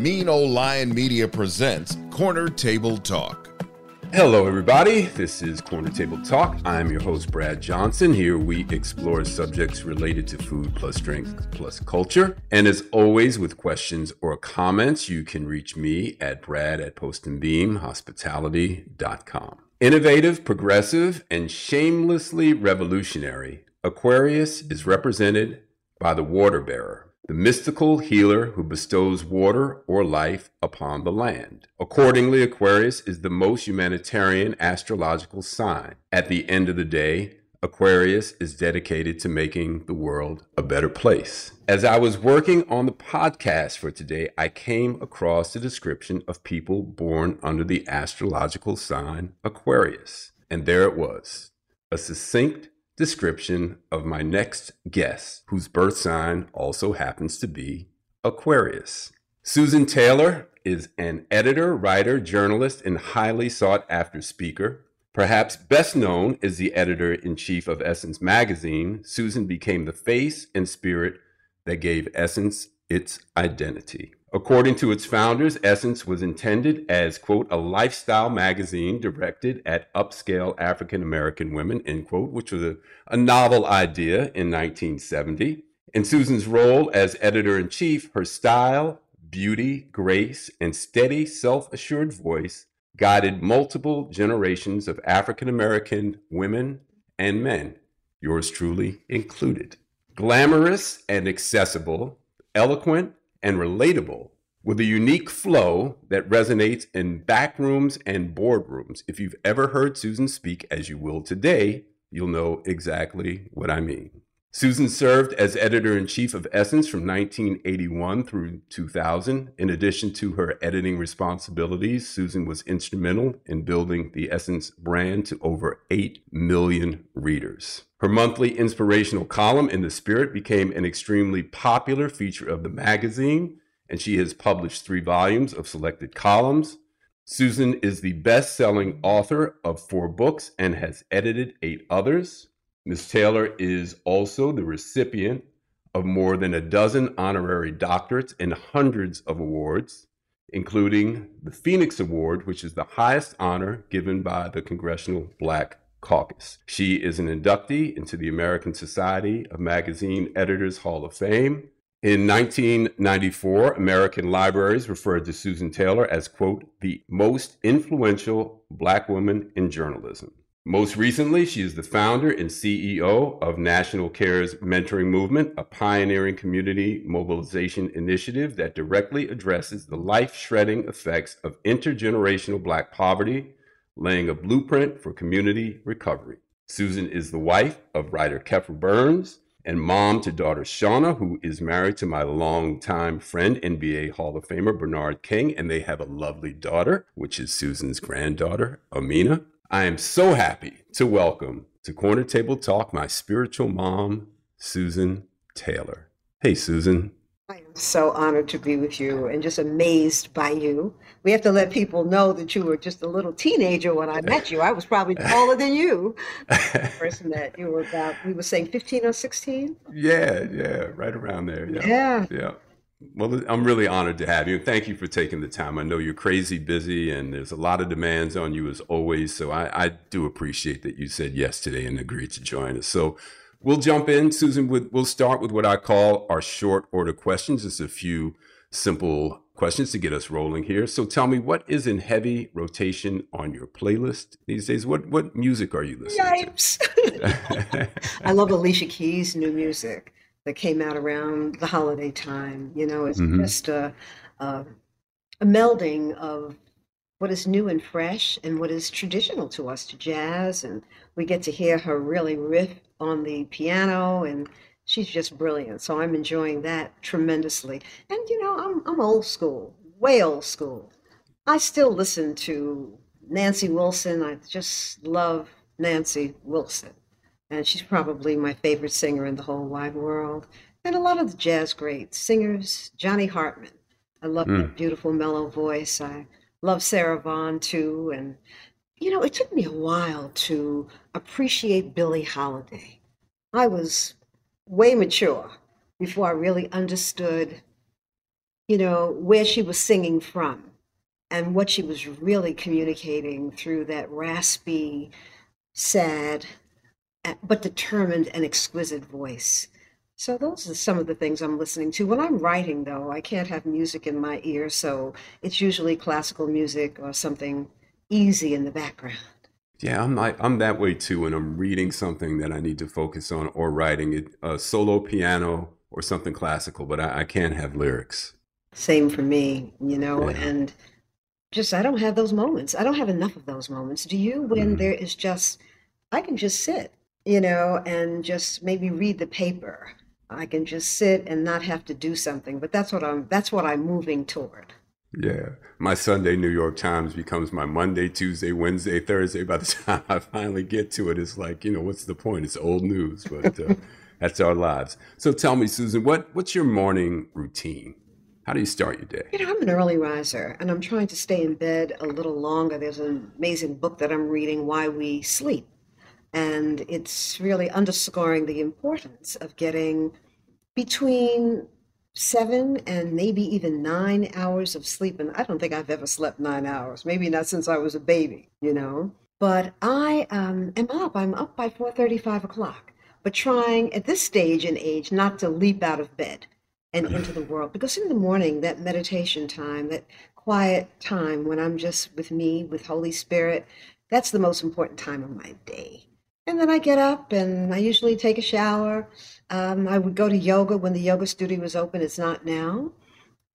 Mean Old Lion Media presents Corner Table Talk. Hello, everybody. This is Corner Table Talk. I'm your host, Brad Johnson. Here we explore subjects related to food plus drink plus culture. And as always, with questions or comments, you can reach me at brad at postandbeamhospitality.com. Innovative, progressive, and shamelessly revolutionary, Aquarius is represented by the water bearer the mystical healer who bestows water or life upon the land. Accordingly, Aquarius is the most humanitarian astrological sign. At the end of the day, Aquarius is dedicated to making the world a better place. As I was working on the podcast for today, I came across the description of people born under the astrological sign Aquarius. And there it was a succinct description of my next guest, whose birth sign also happens to be Aquarius. Susan Taylor is an editor, writer, journalist, and highly sought after speaker. Perhaps best known as the editor in chief of Essence magazine, Susan became the face and spirit that gave Essence its identity. According to its founders, Essence was intended as, quote, a lifestyle magazine directed at upscale African American women, end quote, which was a, a novel idea in 1970. In Susan's role as editor in chief, her style, beauty, grace, and steady, self assured voice guided multiple generations of African American women and men, yours truly included. Glamorous and accessible, eloquent and relatable with a unique flow that resonates in backrooms and boardrooms. If you've ever heard Susan speak as you will today, you'll know exactly what I mean. Susan served as editor in chief of Essence from 1981 through 2000. In addition to her editing responsibilities, Susan was instrumental in building the Essence brand to over 8 million readers. Her monthly inspirational column in The Spirit became an extremely popular feature of the magazine, and she has published three volumes of selected columns. Susan is the best selling author of four books and has edited eight others. Ms. Taylor is also the recipient of more than a dozen honorary doctorates and hundreds of awards, including the Phoenix Award, which is the highest honor given by the Congressional Black Caucus. She is an inductee into the American Society of Magazine Editors Hall of Fame. In 1994, American Libraries referred to Susan Taylor as, quote, the most influential black woman in journalism. Most recently, she is the founder and CEO of National Cares Mentoring Movement, a pioneering community mobilization initiative that directly addresses the life shredding effects of intergenerational Black poverty, laying a blueprint for community recovery. Susan is the wife of writer Khephra Burns and mom to daughter Shauna, who is married to my longtime friend, NBA Hall of Famer Bernard King, and they have a lovely daughter, which is Susan's granddaughter, Amina. I am so happy to welcome to Corner Table Talk my spiritual mom, Susan Taylor. Hey, Susan. I am so honored to be with you and just amazed by you. We have to let people know that you were just a little teenager when I met you. I was probably taller than you. First met, you were about, we were saying 15 or 16? Yeah, yeah, right around there. Yeah. Yeah. yeah. Well, I'm really honored to have you. and Thank you for taking the time. I know you're crazy busy and there's a lot of demands on you as always. So I, I do appreciate that you said yes today and agreed to join us. So we'll jump in, Susan. We'll start with what I call our short order questions. Just a few simple questions to get us rolling here. So tell me, what is in heavy rotation on your playlist these days? What what music are you listening Yipes. to? I love Alicia Keys' new music that came out around the holiday time. You know, it's mm-hmm. just a, a, a melding of what is new and fresh and what is traditional to us to jazz and we get to hear her really riff on the piano and she's just brilliant so i'm enjoying that tremendously and you know i'm, I'm old school way old school i still listen to nancy wilson i just love nancy wilson and she's probably my favorite singer in the whole wide world. And a lot of the jazz greats, singers, Johnny Hartman. I love mm. that beautiful mellow voice. I love Sarah Vaughan too. And, you know, it took me a while to appreciate Billie Holiday. I was way mature before I really understood, you know, where she was singing from and what she was really communicating through that raspy, sad, but determined and exquisite voice. So those are some of the things I'm listening to. When I'm writing, though, I can't have music in my ear, so it's usually classical music or something easy in the background. Yeah, I'm like I'm that way too. When I'm reading something that I need to focus on or writing it, a solo piano or something classical, but I, I can't have lyrics. Same for me, you know, yeah. and just I don't have those moments. I don't have enough of those moments. Do you? When mm. there is just I can just sit, you know, and just maybe read the paper. I can just sit and not have to do something. But that's what I'm that's what I'm moving toward. Yeah. My Sunday New York Times becomes my Monday, Tuesday, Wednesday, Thursday. By the time I finally get to it, it's like, you know, what's the point? It's old news, but uh, that's our lives. So tell me, Susan, what, what's your morning routine? How do you start your day? You know, I'm an early riser and I'm trying to stay in bed a little longer. There's an amazing book that I'm reading, Why We Sleep. And it's really underscoring the importance of getting between seven and maybe even nine hours of sleep. And I don't think I've ever slept nine hours, maybe not since I was a baby, you know. But I um, am up. I'm up by 4:35 o'clock. But trying at this stage in age not to leap out of bed and into the world, because in the morning that meditation time, that quiet time when I'm just with me, with Holy Spirit, that's the most important time of my day. And then I get up and I usually take a shower. Um, I would go to yoga when the yoga studio was open. It's not now.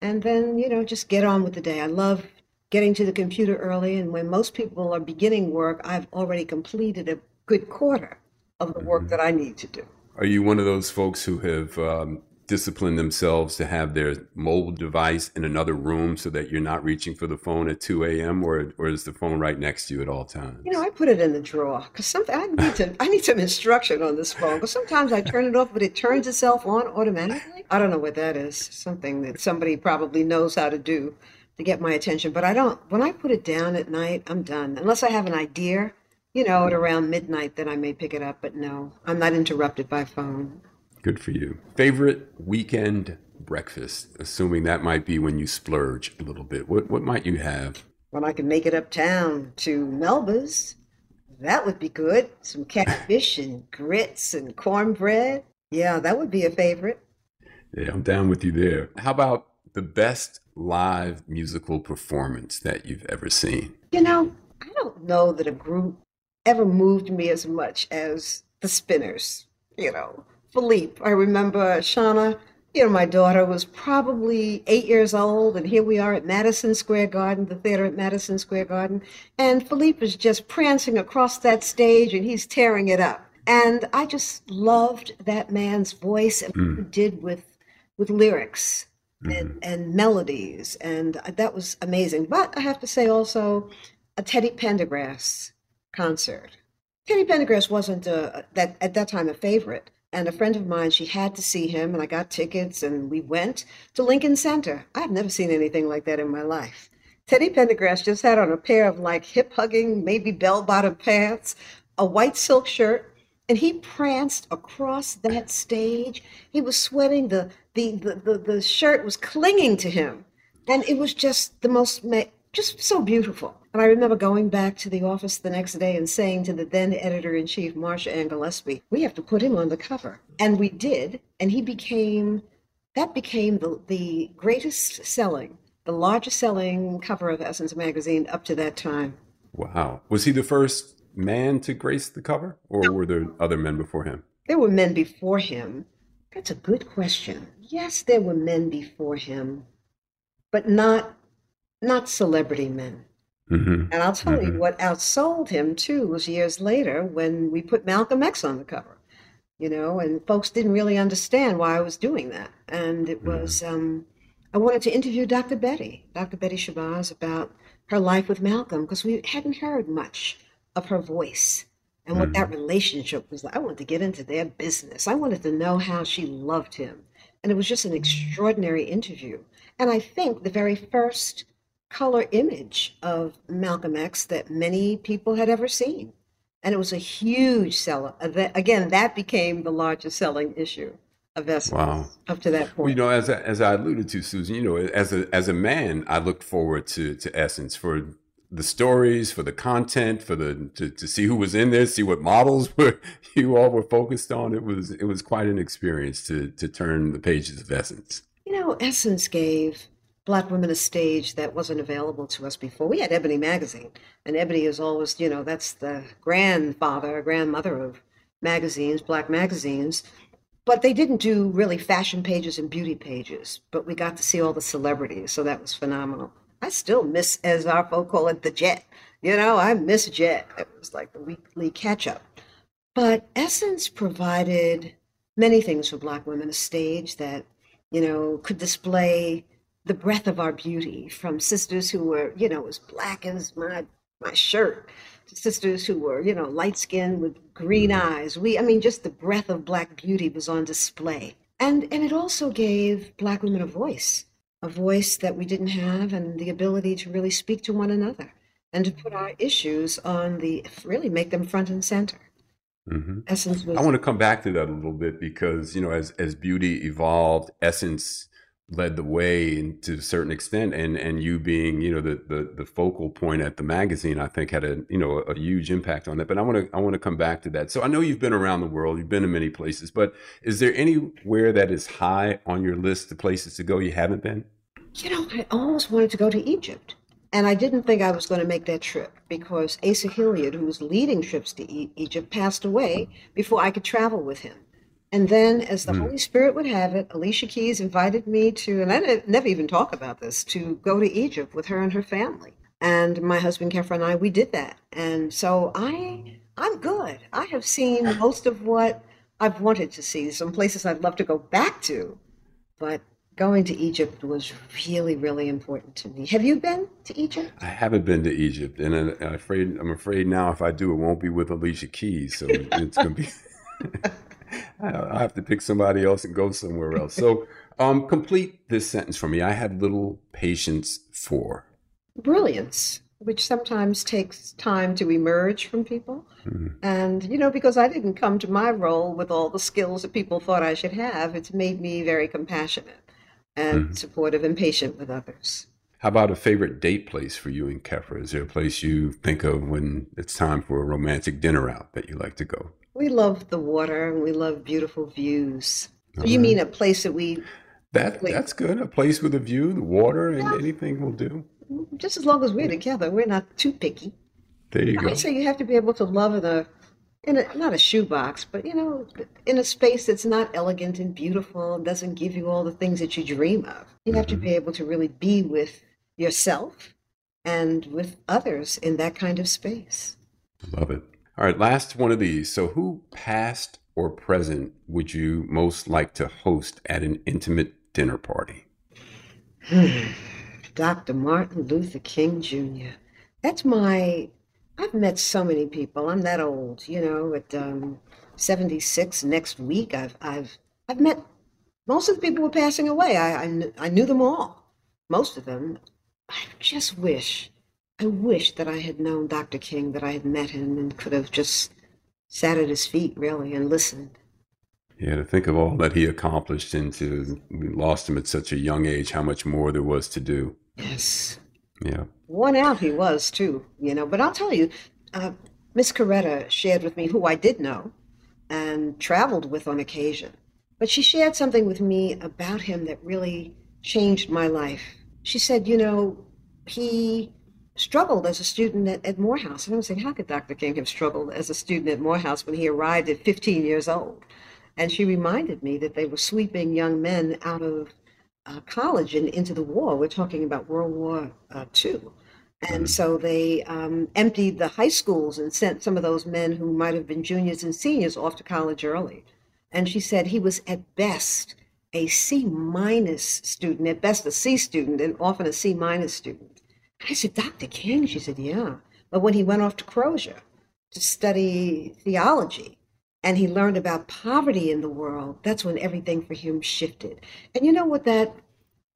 And then, you know, just get on with the day. I love getting to the computer early. And when most people are beginning work, I've already completed a good quarter of the work mm-hmm. that I need to do. Are you one of those folks who have um, discipline themselves to have their mobile device in another room so that you're not reaching for the phone at 2 a.m. or or is the phone right next to you at all times? You know, I put it in the drawer because something I need to I need some instruction on this phone because sometimes I turn it off, but it turns itself on automatically. I don't know what that is. Something that somebody probably knows how to do to get my attention, but I don't. When I put it down at night, I'm done unless I have an idea. You know, at around midnight, then I may pick it up. But no, I'm not interrupted by phone. Good for you. Favorite weekend breakfast, assuming that might be when you splurge a little bit. What what might you have? When I can make it uptown to Melba's, that would be good. Some catfish and grits and cornbread. Yeah, that would be a favorite. Yeah, I'm down with you there. How about the best live musical performance that you've ever seen? You know, I don't know that a group ever moved me as much as the Spinners, you know. Philippe. I remember Shauna, you know, my daughter was probably eight years old, and here we are at Madison Square Garden, the theater at Madison Square Garden, and Philippe is just prancing across that stage and he's tearing it up. And I just loved that man's voice and mm. what he did with with lyrics mm. and, and melodies, and that was amazing. But I have to say also a Teddy Pendergrass concert. Teddy Pendergrass wasn't a, that at that time a favorite, and a friend of mine, she had to see him, and I got tickets, and we went to Lincoln Center. I've never seen anything like that in my life. Teddy Pendergrass just had on a pair of like hip hugging, maybe bell bottom pants, a white silk shirt, and he pranced across that stage. He was sweating. The, the, the, the, shirt was clinging to him. And it was just the most, just so beautiful. And I remember going back to the office the next day and saying to the then editor in chief, Marcia Ann Gillespie, we have to put him on the cover. And we did. And he became, that became the, the greatest selling, the largest selling cover of Essence magazine up to that time. Wow. Was he the first man to grace the cover, or no. were there other men before him? There were men before him. That's a good question. Yes, there were men before him, but not not celebrity men. Mm-hmm. And I'll tell mm-hmm. you what outsold him too was years later when we put Malcolm X on the cover, you know, and folks didn't really understand why I was doing that. And it mm-hmm. was, um, I wanted to interview Dr. Betty, Dr. Betty Shabazz, about her life with Malcolm because we hadn't heard much of her voice and what that mm-hmm. relationship was like. I wanted to get into their business. I wanted to know how she loved him. And it was just an extraordinary interview. And I think the very first color image of Malcolm X that many people had ever seen. And it was a huge seller. Again, that became the largest selling issue of Essence. Wow. Up to that point. Well, you know, as I, as I alluded to, Susan, you know, as a as a man, I looked forward to to Essence for the stories, for the content, for the to, to see who was in there, see what models were you all were focused on. It was it was quite an experience to to turn the pages of Essence. You know, Essence gave black women a stage that wasn't available to us before. We had Ebony magazine, and Ebony is always, you know, that's the grandfather, grandmother of magazines, black magazines. But they didn't do really fashion pages and beauty pages, but we got to see all the celebrities, so that was phenomenal. I still miss, as our folk call it, the jet. You know, I miss jet. It was like the weekly catch up. But Essence provided many things for Black women a stage that, you know, could display the breadth of our beauty from sisters who were, you know, as black as my my shirt to sisters who were, you know, light skinned with green mm-hmm. eyes. We I mean just the breadth of black beauty was on display. And and it also gave black women a voice, a voice that we didn't have and the ability to really speak to one another and to put our issues on the really make them front and center. Mm-hmm. Essence was I want to come back to that a little bit because, you know, as as beauty evolved, essence led the way to a certain extent and and you being you know the, the the focal point at the magazine i think had a you know a, huge impact on that. But i want to i want to come back to that. So i know you've been around the world you've been to many places but is there anywhere that is high on your list of places to go you haven't been? You know i always wanted to go to egypt and i didn't think i was going to make that trip because asa hilliard who was leading trips to e- egypt passed away before i could travel with him and then, as the mm. Holy Spirit would have it, Alicia Keys invited me to, and I never even talk about this, to go to Egypt with her and her family. And my husband Khephra and I, we did that. And so I, I'm good. I have seen most of what I've wanted to see. Some places I'd love to go back to, but going to Egypt was really, really important to me. Have you been to Egypt? I haven't been to Egypt, and I'm afraid I'm afraid now if I do, it won't be with Alicia Keys. So it's going to be. I have to pick somebody else and go somewhere else. So, um, complete this sentence for me. I had little patience for brilliance, which sometimes takes time to emerge from people. Mm-hmm. And, you know, because I didn't come to my role with all the skills that people thought I should have, it's made me very compassionate and mm-hmm. supportive and patient with others. How about a favorite date place for you and Khephra? Is there a place you think of when it's time for a romantic dinner out that you like to go? We love the water and we love beautiful views. You mean a place that we that that's good. A place with a view, the water, and yeah. anything will do. Just as long as we're together, we're not too picky. There you go. I say you have to be able to love in a in a not a shoebox, but you know, in a space that's not elegant and beautiful and doesn't give you all the things that you dream of. You have mm-hmm. to be able to really be with yourself and with others in that kind of space. Love it. All right, last one of these. So, who past or present would you most like to host at an intimate dinner party? Dr. Martin Luther King Jr. That's my. I've met so many people. I'm that old, you know. At um, 76 next week, I've I've I've met most of the people who are passing away. I, I I knew them all, most of them. I just wish I wish that I had known Dr. King, that I had met him and could have just sat at his feet, really, and listened. Yeah, to think of all that he accomplished and to we lost him at such a young age, how much more there was to do. Yes. Yeah. One out he was, too, you know. But I'll tell you, uh, Miss Coretta shared with me who I did know and traveled with on occasion. But she shared something with me about him that really changed my life. She said, you know, he struggled as a student at, at Morehouse. And I was saying, how could Dr. King have struggled as a student at Morehouse when he arrived at 15 years old? And she reminded me that they were sweeping young men out of uh, college and into the war. We're talking about World War uh, II. And mm-hmm. so they um, emptied the high schools and sent some of those men who might have been juniors and seniors off to college early. And she said he was at best a C minus student, at best a C student, and often a C minus student. I said, Dr. King? She said, yeah. But when he went off to Crozer to study theology and he learned about poverty in the world, that's when everything for him shifted. And you know what that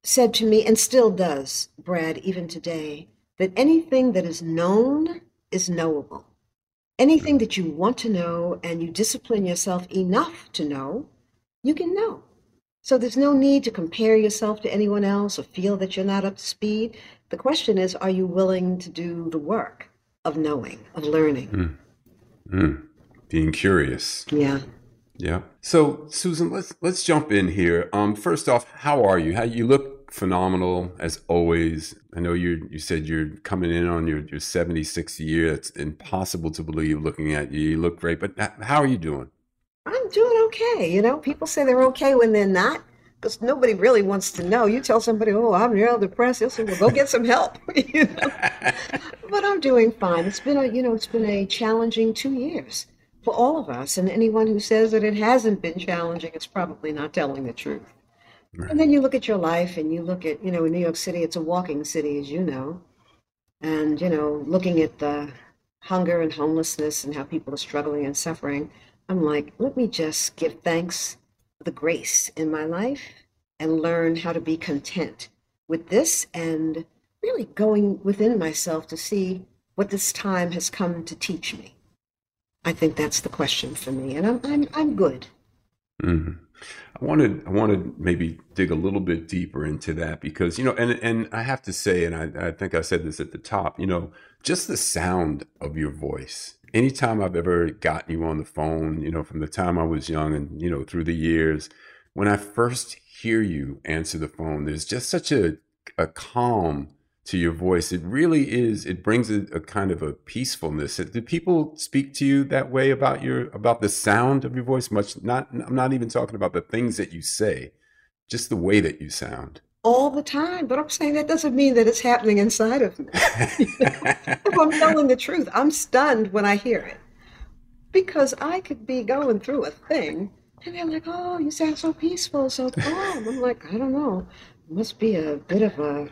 said to me, and still does, Brad, even today, that anything that is known is knowable. Anything that you want to know and you discipline yourself enough to know, you can know. So there's no need to compare yourself to anyone else or feel that you're not up to speed. The question is, are you willing to do the work of knowing, of learning? Mm. Mm. Being curious. Yeah. Yeah. So Susan, let's let's jump in here. Um, first off, how are you? How you look phenomenal as always. I know you you said you're coming in on your your 76th year. It's impossible to believe looking at you. You look great, but how are you doing? I'm doing okay. You know, people say they're okay when they're not because nobody really wants to know. You tell somebody, "Oh, I'm real depressed," they'll say, "Well, go get some help." you know? but I'm doing fine. It's been a, you know, it's been a challenging two years for all of us. And anyone who says that it hasn't been challenging is probably not telling the truth. Right. And then you look at your life and you look at, you know, in New York City, it's a walking city, as you know. And, you know, looking at the hunger and homelessness and how people are struggling and suffering, I'm like, let me just give thanks the grace in my life and learn how to be content with this and really going within myself to see what this time has come to teach me. I think that's the question for me, and I'm I'm I'm good. Mm-hmm. I wanted I wanted maybe dig a little bit deeper into that because you know, and and I have to say, and I, I think I said this at the top, you know, just the sound of your voice. Anytime I've ever gotten you on the phone, you know, from the time I was young and you know through the years, when I first hear you answer the phone, there's just such a a calm to your voice. It really is. It brings a, a, kind of a peacefulness. Do people speak to you that way about your about the sound of your voice? Much not. I'm not even talking about the things that you say, just the way that you sound. All the time, but I'm saying that doesn't mean that it's happening inside of me. if I'm telling the truth, I'm stunned when I hear it because I could be going through a thing, and they're like, "Oh, you sound so peaceful, so calm." I'm like, I don't know. It must be a bit of a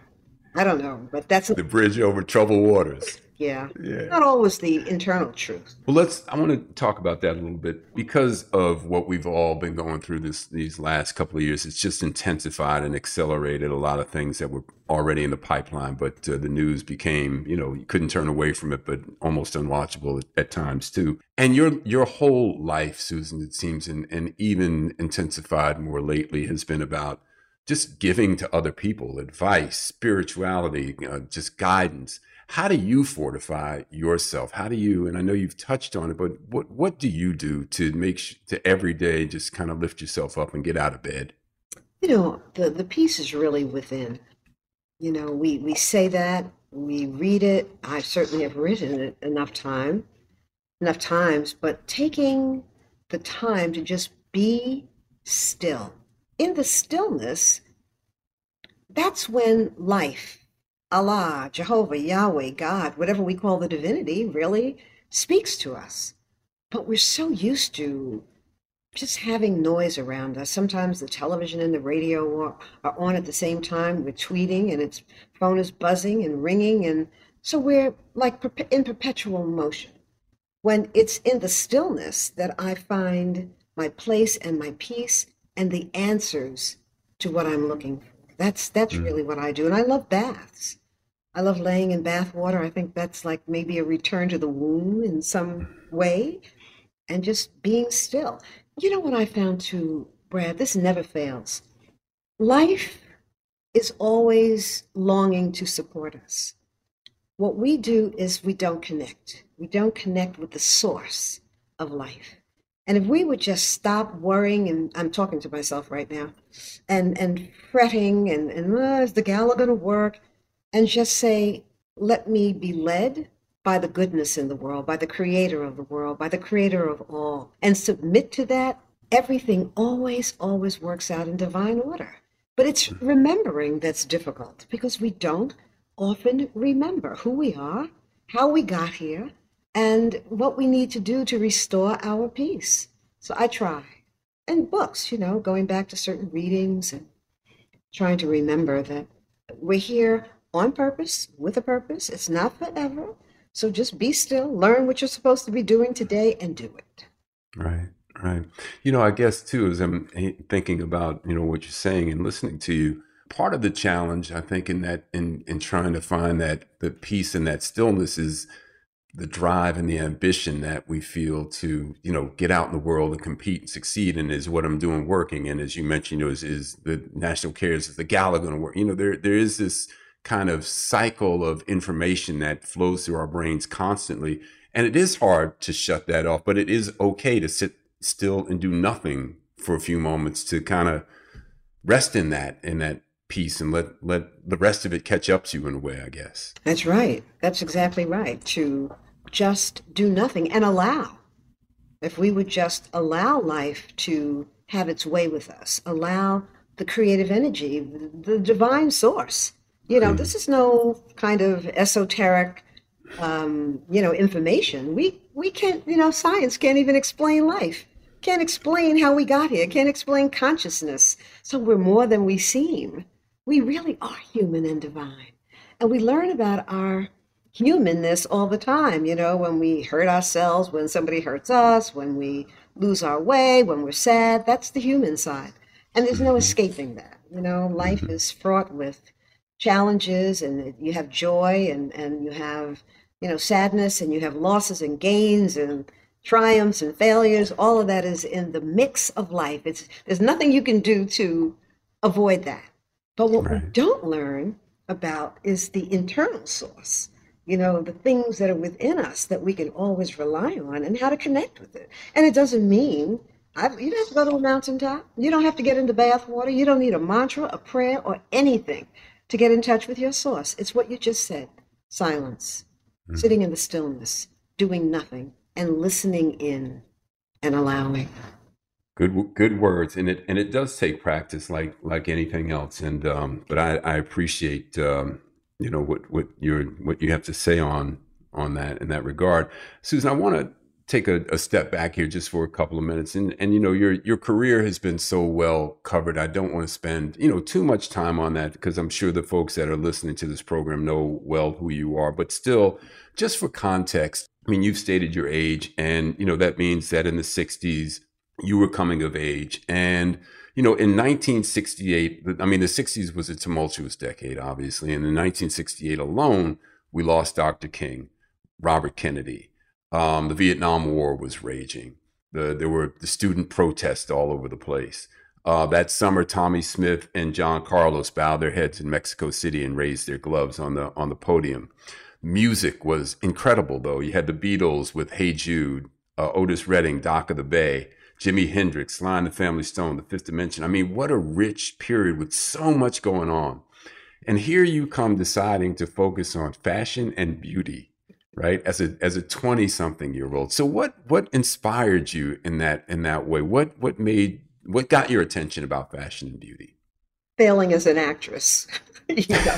I don't know, but that's the bridge over troubled waters. Yeah. Yeah. Not always the internal truth. Well, let's I want to talk about that a little bit because of what we've all been going through this these last couple of years. It's just intensified and accelerated a lot of things that were already in the pipeline, but uh, the news became, you know, you couldn't turn away from it, but almost unwatchable at, at times too. And your your whole life, Susan, it seems, and, and even intensified more lately, has been about just giving to other people advice, spirituality, you know, just guidance. How do you fortify yourself? How do you, and I know you've touched on it, but what, what do you do to make, sh- to every day just kind of lift yourself up and get out of bed? You know, the, the peace is really within. You know, we, we say that, we read it. I certainly have written it enough time, enough times, but taking the time to just be still in the stillness, that's when life, Allah, Jehovah, Yahweh, God, whatever we call the divinity, really speaks to us. But we're so used to just having noise around us. Sometimes the television and the radio are, on at the same time. We're tweeting and its phone is buzzing and ringing. And so we're like in perpetual motion. When it's in the stillness that I find my place and my peace and the answers to what I'm looking for. That's that's mm. really what I do. And I love baths. I love laying in bath water. I think that's like maybe a return to the womb in some way and just being still. You know what I found too, Brad? This never fails. Life is always longing to support us. What we do is we don't connect. We don't connect with the source of life. And if we would just stop worrying, and I'm talking to myself right now, and and fretting, and and oh, is the gala going to work, and just say, let me be led by the goodness in the world, by the creator of the world, by the creator of all, and submit to that, everything always, always works out in divine order. But it's hmm. remembering that's difficult because we don't often remember who we are, how we got here, and what we need to do to restore our peace. So I try. And books, you know, going back to certain readings and trying to remember that we're here on purpose, with a purpose. It's not forever. So just be still, learn what you're supposed to be doing today, and do it. Right, right. You know, I guess too, as I'm thinking about, you know, what you're saying and listening to you, part of the challenge, I think, in that, in, in trying to find that the peace and that stillness is the drive and the ambition that we feel to you know get out in the world and compete and succeed and is what I'm doing working. And as you mentioned you know, is, is the national cares is the gala going to work. You know there there is this kind of cycle of information that flows through our brains constantly. And it is hard to shut that off but it is okay to sit still and do nothing for a few moments to kind of rest in that in that peace and let let the rest of it catch up to you in a way i guess. That's right. That's exactly right. To just do nothing and allow. If we would just allow life to have its way with us allow the creative energy the divine source. You know mm. this is no kind of esoteric um, you know information. We we can't you know science can't even explain life can't explain how we got here can't explain consciousness. So we're more than we seem we really are human and divine. And we learn about our humanness all the time, you know, when we hurt ourselves, when somebody hurts us, when we lose our way, when we're sad. That's the human side. And there's no mm-hmm. escaping that. You know, life mm-hmm. is fraught with challenges and you have joy and, and you have, you know, sadness and you have losses and gains and triumphs and failures. All of that is in the mix of life. It's there's nothing you can do to avoid that. But what right. we don't learn about is the internal source, you know, the things that are within us that we can always rely on and how to connect with it. And it doesn't mean I, you don't have to go to a mountaintop. You don't have to get into bath water. You don't need a mantra, a prayer, or anything to get in touch with your source. It's what you just said silence, mm-hmm. sitting in the stillness, doing nothing, and listening in and allowing good good words and it and it does take practice like like anything else and um but i i appreciate um you know what what you're what you have to say on on that in that regard. Susan i want to take a, a, step back here just for a couple of minutes and and you know your your career has been so well covered i don't want to spend you know too much time on that because i'm sure the folks that are listening to this program know well who you are but still just for context i mean you've stated your age and you know that means that in the 60s you were coming of age. And, you know, in 1968, I mean, the 60s was a tumultuous decade, obviously. And in 1968 alone, we lost Dr. King, Robert Kennedy. Um, the Vietnam War was raging. The, there were the student protests all over the place. Uh, that summer, Tommie Smith and John Carlos bowed their heads in Mexico City and raised their gloves on the on the podium. Music was incredible, though. You had the Beatles with "Hey Jude," uh, Otis Redding, "Dock of the Bay," Jimi Hendrix, Sly and the Family Stone, The Fifth Dimension. I mean, what a rich period with so much going on. And here you come deciding to focus on fashion and beauty, right? As a as a 20 something year old. So what what inspired you in that in that way? What what made what got your attention about fashion and beauty? Failing as an actress. you know?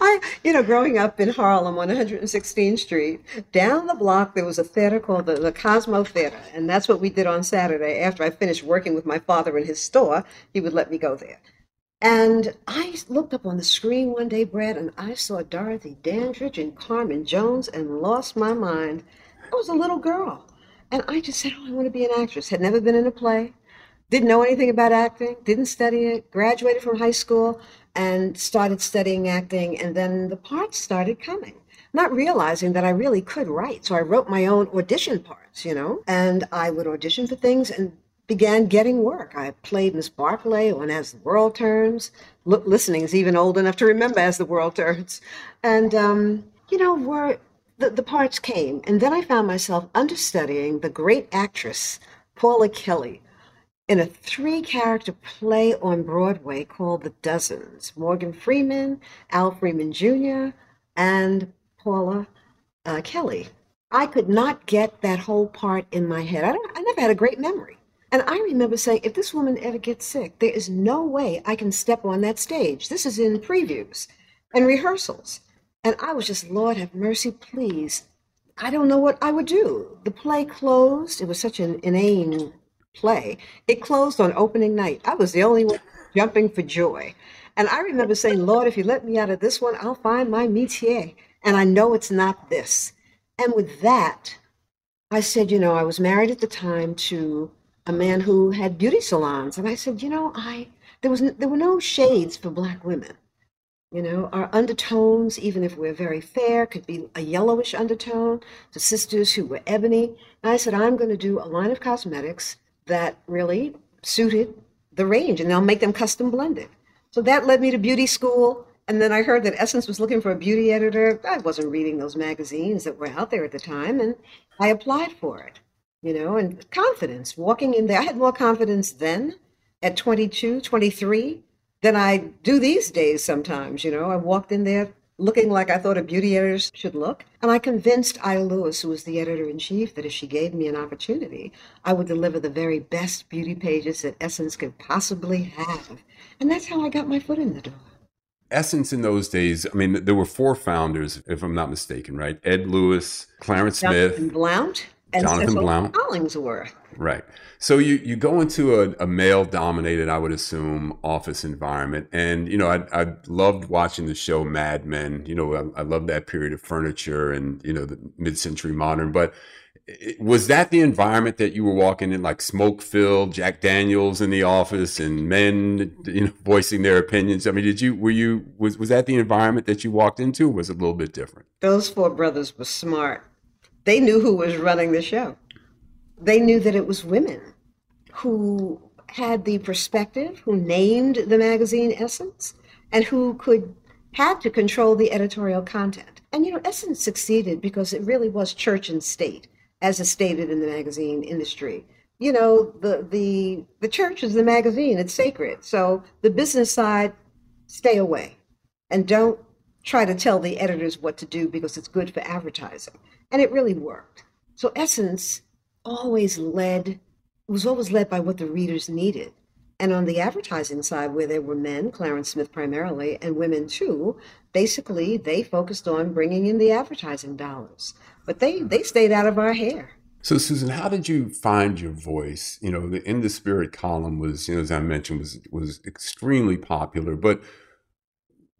I, you know, growing up in Harlem on 116th Street, down the block there was a theater called the, the Cosmo Theater, and that's what we did on Saturday. After I finished working with my father in his store, he would let me go there. And I looked up on the screen one day, Brad, and I saw Dorothy Dandridge and Carmen Jones and lost my mind. I was a little girl. And I just said, Oh, I want to be an actress. Had never been in a play, didn't know anything about acting, didn't study it, graduated from high school, and started studying acting. And then the parts started coming, not realizing that I really could write. So I wrote my own audition parts, you know, and I would audition for things and began getting work. I played Miss Barclay on As the World Turns. L- listening is even old enough to remember As the World Turns. And, um, you know, were the, the parts came. And then I found myself understudying the great actress, Paula Kelly, in a three character play on Broadway called The Dozens. Morgan Freeman, Al Freeman Jr., and Paula uh, Kelly. I could not get that whole part in my head. I, I never had a great memory. And I remember saying, if this woman ever gets sick, there is no way I can step on that stage. This is in previews and rehearsals. And I was just, Lord, have mercy, please. I don't know what I would do. The play closed. It was such an inane play. It closed on opening night. I was the only one jumping for joy. And I remember saying, Lord, if you let me out of this one, I'll find my métier. And I know it's not this. And with that, I said, you know, I was married at the time to a man who had beauty salons. And I said, you know, I there was there were no shades for black women. You know, our undertones, even if we're very fair, could be a yellowish undertone to sisters who were ebony. And I said, I'm going to do a line of cosmetics that really suited the range, and they'll make them custom blended. So that led me to beauty school. And then I heard that Essence was looking for a beauty editor. I wasn't reading those magazines that were out there at the time, and I applied for it, you know, and confidence, walking in there. I had more confidence then at 22, 23 than I do these days sometimes. You know, I walked in there looking like I thought a beauty editor should look. And I convinced Ida Lewis, who was the editor in chief, that if she gave me an opportunity, I would deliver the very best beauty pages that Essence could possibly have. And that's how I got my foot in the door. Essence in those days, I mean, there were four founders, if I'm not mistaken, right? Ed Lewis, Clarence Smith Jonathan Smith, Blount, and Jonathan Cecil Blount. Hollingsworth. Right. So you, you go into a, a male dominated, I would assume, office environment. And, you know, I, I loved watching the show Mad Men. You know, I, I love that period of furniture and, you know, the mid century modern. But was that the environment that you were walking in, like smoke filled, Jack Daniels in the office and men, you know, voicing their opinions? I mean, did you, were you, was, was that the environment that you walked into? Was it a little bit different? Those four brothers were smart. They knew who was running the show. They knew that it was women who had the perspective, who named the magazine Essence, and who could had to control the editorial content. And you know, Essence succeeded because it really was church and state, as is stated in the magazine industry. You know, the the the church is the magazine; it's sacred. So the business side, stay away, and don't try to tell the editors what to do because it's good for advertising. And it really worked. So Essence always led was always led by what the readers needed. And on the advertising side, where there were men, Clarence Smith primarily, and women too, basically they focused on bringing in the advertising dollars. But they, mm-hmm. they stayed out of our hair. So, Susan, how did you find your voice? You know, the In the Spirit column was, you know, as I mentioned, was was extremely popular. But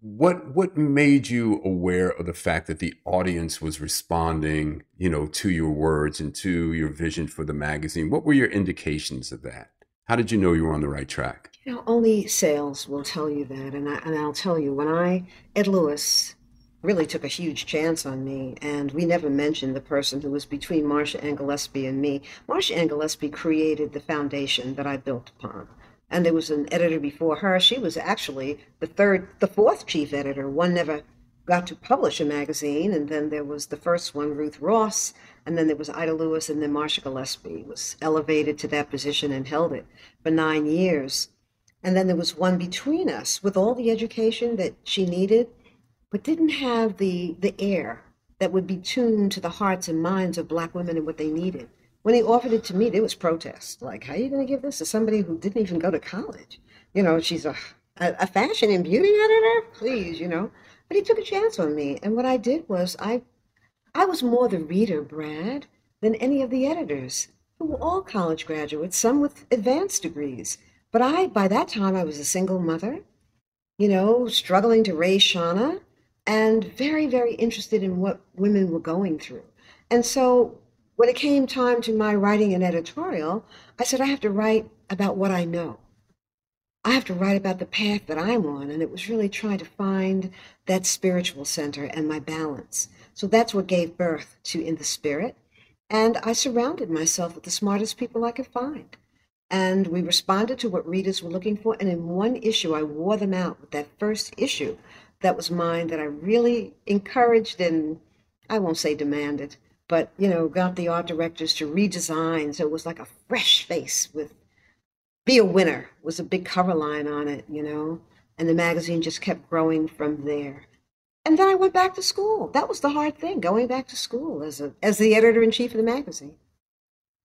what what made you aware of the fact that the audience was responding, you know, to your words and to your vision for the magazine? What were your indications of that? How did you know you were on the right track? You know, only sales will tell you that. And, I, and I'll tell you, when I, Ed Lewis really took a huge chance on me, and we never mentioned the person who was between Marcia Ann Gillespie and me. Marcia Ann Gillespie created the foundation that I built upon. And there was an editor before her. She was actually the third, the fourth chief editor. One never got to publish a magazine, and then there was the first one, Ruth Ross, and then there was Ida Lewis, and then Marcia Gillespie was elevated to that position and held it for nine years. And then there was one between us with all the education that she needed, but didn't have the the air that would be tuned to the hearts and minds of black women and what they needed. When he offered it to me, there was protest. Like, how are you going to give this to somebody who didn't even go to college? You know, she's a, a, fashion and beauty editor? Please, you know. But he took a chance on me. And what I did was I I was more the reader, Brad, than any of the editors, who were all college graduates, some with advanced degrees. But I, by that time, I was a single mother, you know, struggling to raise Shauna, and very, very interested in what women were going through. And so when it came time to my writing an editorial, I said, I have to write about what I know. I have to write about the path that I'm on. And it was really trying to find that spiritual center and my balance. So that's what gave birth to In the Spirit. And I surrounded myself with the smartest people I could find. And we responded to what readers were looking for. And in one issue, I wore them out with that first issue that was mine that I really encouraged and I won't say demanded, but you know, got the art directors to redesign so it was like a fresh face with be a winner was a big cover line on it, you know, and the magazine just kept growing from there. And then I went back to school. That was the hard thing, going back to school as a as the editor in chief of the magazine.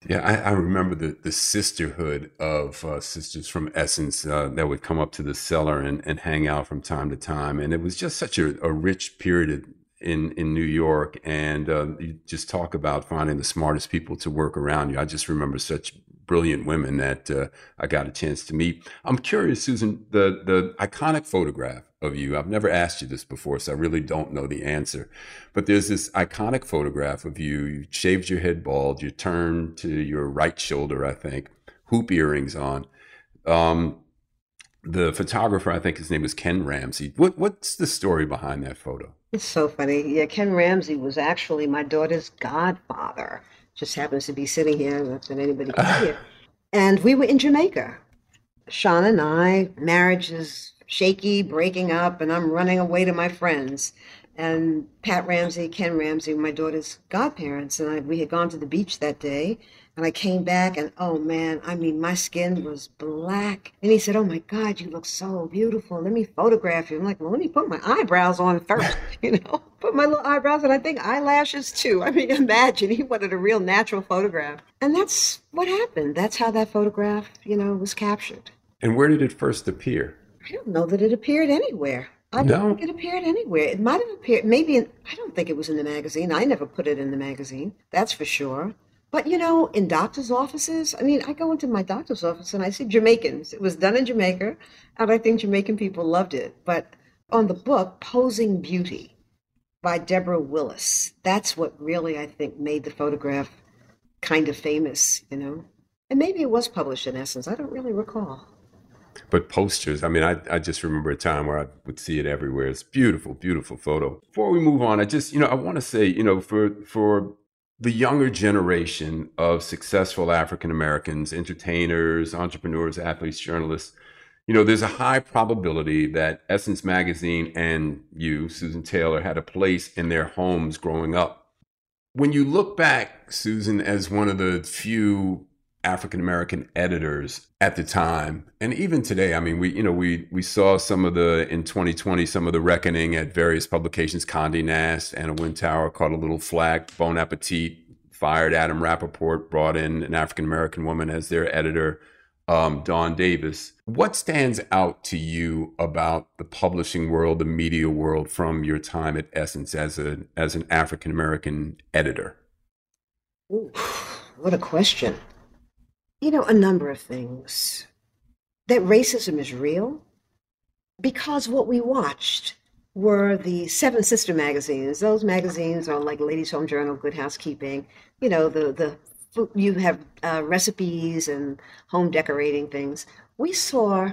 Yeah, I, I remember the, the sisterhood of uh, sisters from Essence uh, that would come up to the cellar and, and hang out from time to time. And it was just such a, a rich period in, in New York. And uh, you just talk about finding the smartest people to work around you. I just remember such brilliant women that uh, I got a chance to meet. I'm curious, Susan, the, the iconic photograph of you. I've never asked you this before, so I really don't know the answer. But there's this iconic photograph of you. You shaved your head bald. You turned to your right shoulder, I think, hoop earrings on. Um, the photographer, I think his name was Ken Ramsey. What what's the story behind that photo? It's so funny. Yeah, Ken Ramsey was actually my daughter's godfather. Just happens to be sitting here, not that anybody can hear. And we were in Jamaica. Sean and I, marriage is shaky, breaking up, and I'm running away to my friends. And Pat Ramsey, Ken Ramsey, my daughter's godparents, and I, we had gone to the beach that day. And I came back, and oh man, I mean, my skin was black. And he said, Oh my God, you look so beautiful. Let me photograph you. I'm like, Well, let me put my eyebrows on first, you know, put my little eyebrows, and I think eyelashes too. I mean, imagine he wanted a real natural photograph. And that's what happened. That's how that photograph, you know, was captured. And where did it first appear? I don't know that it appeared anywhere. I don't no. think it appeared anywhere. It might have appeared, maybe, in, I don't think it was in the magazine. I never put it in the magazine, that's for sure. But you know, in doctors' offices, I mean, I go into my doctor's office and I see Jamaicans. It was done in Jamaica, and I think Jamaican people loved it. But on the book, Posing Beauty by Deborah Willis, that's what really, I think, made the photograph kind of famous, you know? And maybe it was published in Essence. I don't really recall. But posters, I mean, I, I just remember a time where I would see it everywhere. It's beautiful, beautiful photo. Before we move on, I just, you know, I want to say, you know, for for the younger generation of successful African Americans, entertainers, entrepreneurs, athletes, journalists, you know, there's a high probability that Essence Magazine and you, Susan Taylor, had a place in their homes growing up. When you look back, Susan, as one of the few African American editors at the time, and even today, I mean, we you know we we saw some of the in 2020 some of the reckoning at various publications. Condé Nast, Anna Wintour caught a little flack. Bon Appetit fired Adam Rapoport, brought in an African American woman as their editor, um, Dawn Davis. What stands out to you about the publishing world, the media world, from your time at Essence as a as an African American editor? Ooh, what a question. You know, a number of things. That racism is real because what we watched were the Seven Sister magazines. Those magazines are like Ladies Home Journal, Good Housekeeping. You know, the the you have uh, recipes and home decorating things. We saw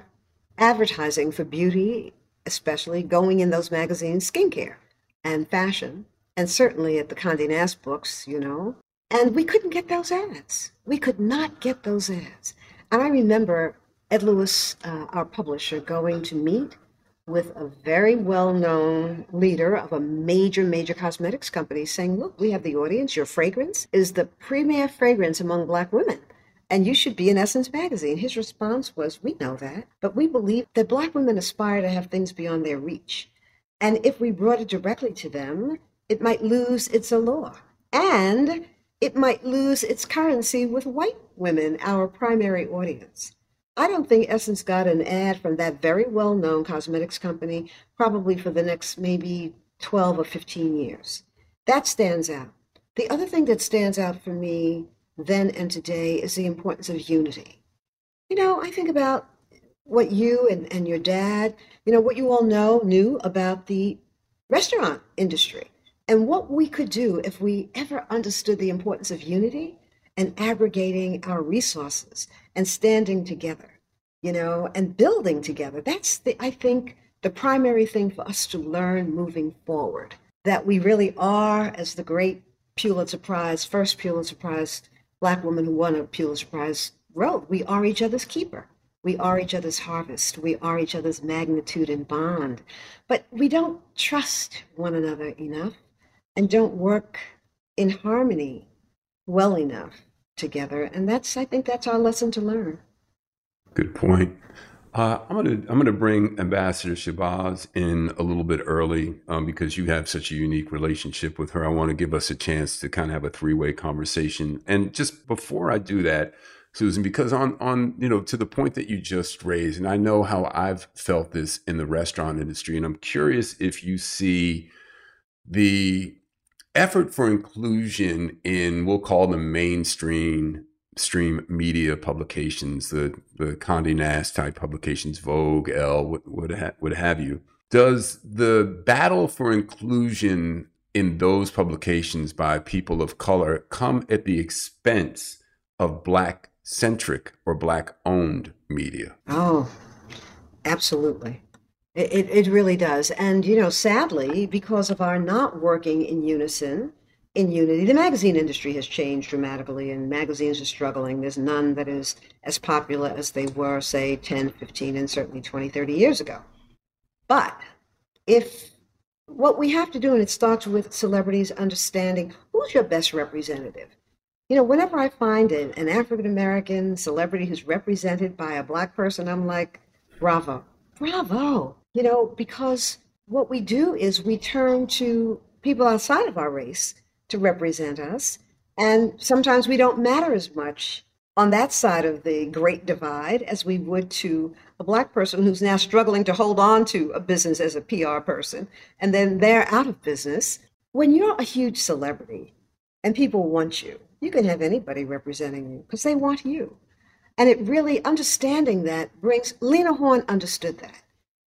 advertising for beauty, especially going in those magazines, skincare and fashion, and certainly at the Condé Nast books, you know, and we couldn't get those ads. We could not get those ads. And I remember Ed Lewis, uh, our publisher, going to meet with a very well known leader of a major, major cosmetics company saying, Look, we have the audience. Your fragrance is the premier fragrance among Black women. And you should be in Essence magazine. His response was, We know that, but we believe that Black women aspire to have things beyond their reach. And if we brought it directly to them, it might lose its allure. And it might lose its currency with white women, our primary audience. I don't think Essence got an ad from that very well known cosmetics company probably for the next maybe 12 or 15 years. That stands out. The other thing that stands out for me then and today is the importance of unity. You know, I think about what you and, and your dad, you know, what you all know, knew about the restaurant industry and what we could do if we ever understood the importance of unity and aggregating our resources and standing together, you know, and building together. That's the, I think, the primary thing for us to learn moving forward. That we really are, as the great Pulitzer Prize, first Pulitzer Prize black woman who won a Pulitzer Prize wrote, we are each other's keeper. We are each other's harvest. We are each other's magnitude and bond. But we don't trust one another enough and don't work in harmony well enough together. And that's, I think, that's our lesson to learn. Good point. Uh, I'm gonna I'm gonna bring Ambassador Shabazz in a little bit early um, because you have such a unique relationship with her. I want to give us a chance to kind of have a three way conversation. And just before I do that, Susan, because on on you know to the point that you just raised, and I know how I've felt this in the restaurant industry, and I'm curious if you see the effort for inclusion in we'll call them mainstream stream media publications, the the Condé Nast type publications, Vogue, Elle, what what, ha- what have you. Does the battle for inclusion in those publications by people of color come at the expense of black centric or black owned media? Oh, Absolutely. It, it really does. And, you know, sadly, because of our not working in unison, in unity, the magazine industry has changed dramatically and magazines are struggling. There's none that is as popular as they were, say, 10, 15, and certainly 20, 30 years ago. But if what we have to do, and it starts with celebrities understanding who's your best representative. You know, whenever I find an, an African American celebrity who's represented by a black person, I'm like, bravo, bravo you know, because what we do is we turn to people outside of our race to represent us. And sometimes we don't matter as much on that side of the great divide as we would to a black person who's now struggling to hold on to a business as a PR person. And then they're out of business. When you're a huge celebrity and people want you, you can have anybody representing you because they want you. And it really understanding that brings Lena Horne understood that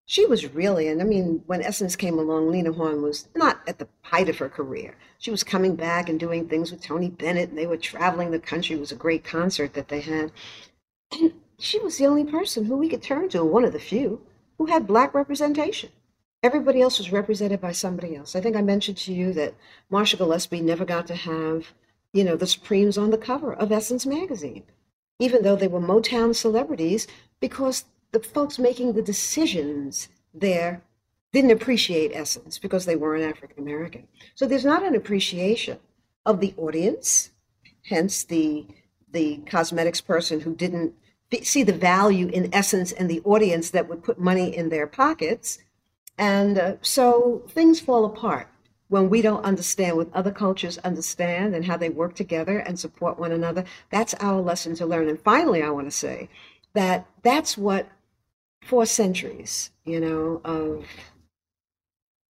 she was really, and I mean, when Essence came along, Lena Horne was not at the height of her career. She was coming back and doing things with Tony Bennett, and they were traveling the country. It was a great concert that they had. And she was the only person who we could turn to, one of the few, who had black representation. Everybody else was represented by somebody else. I think I mentioned to you that Marcia Gillespie never got to have, you know, the Supremes on the cover of Essence magazine, even though they were Motown celebrities, because the folks making the decisions there didn't appreciate essence because they weren't African American. So there's not an appreciation of the audience, hence the the cosmetics person who didn't see the value in essence and the audience that would put money in their pockets. And uh, so things fall apart when we don't understand what other cultures understand and how they work together and support one another. That's our lesson to learn. And finally, I want to say that that's what four centuries, you know, of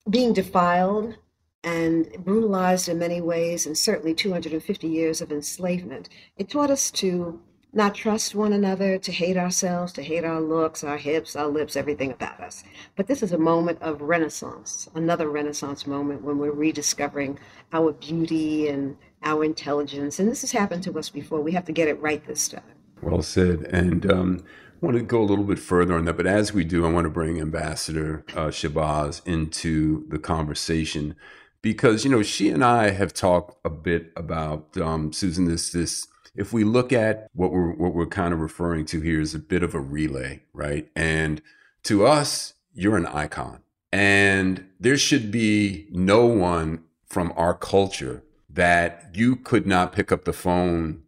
being defiled and brutalized in many ways, and certainly 250 years of enslavement. It taught us to not trust one another, to hate ourselves, to hate our looks, our hips, our lips, everything about us. But this is a moment of renaissance, another renaissance moment when we're rediscovering our beauty and our intelligence. And this has happened to us before. We have to get it right this time. Well said. And um, want to go a little bit further on that, but as we do, I want to bring Ambassador uh, Shabazz into the conversation because you know she and I have talked a bit about um, Susan. This this if we look at what we're what we're kind of referring to here is a bit of a relay, right? And to us, you're an icon, and there should be no one from our culture that you could not pick up the phone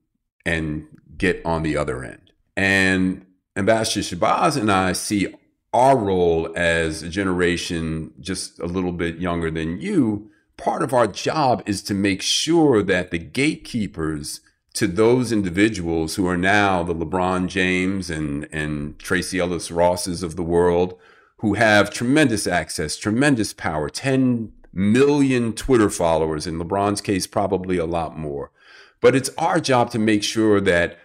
and get on the other end. And Ambassador Shabazz and I see our role as a generation just a little bit younger than you. Part of our job is to make sure that the gatekeepers to those individuals who are now the LeBron James and, and Tracee Ellis Rosses of the world, who have tremendous access, tremendous power, 10 million Twitter followers, in LeBron's case, probably a lot more. But it's our job to make sure that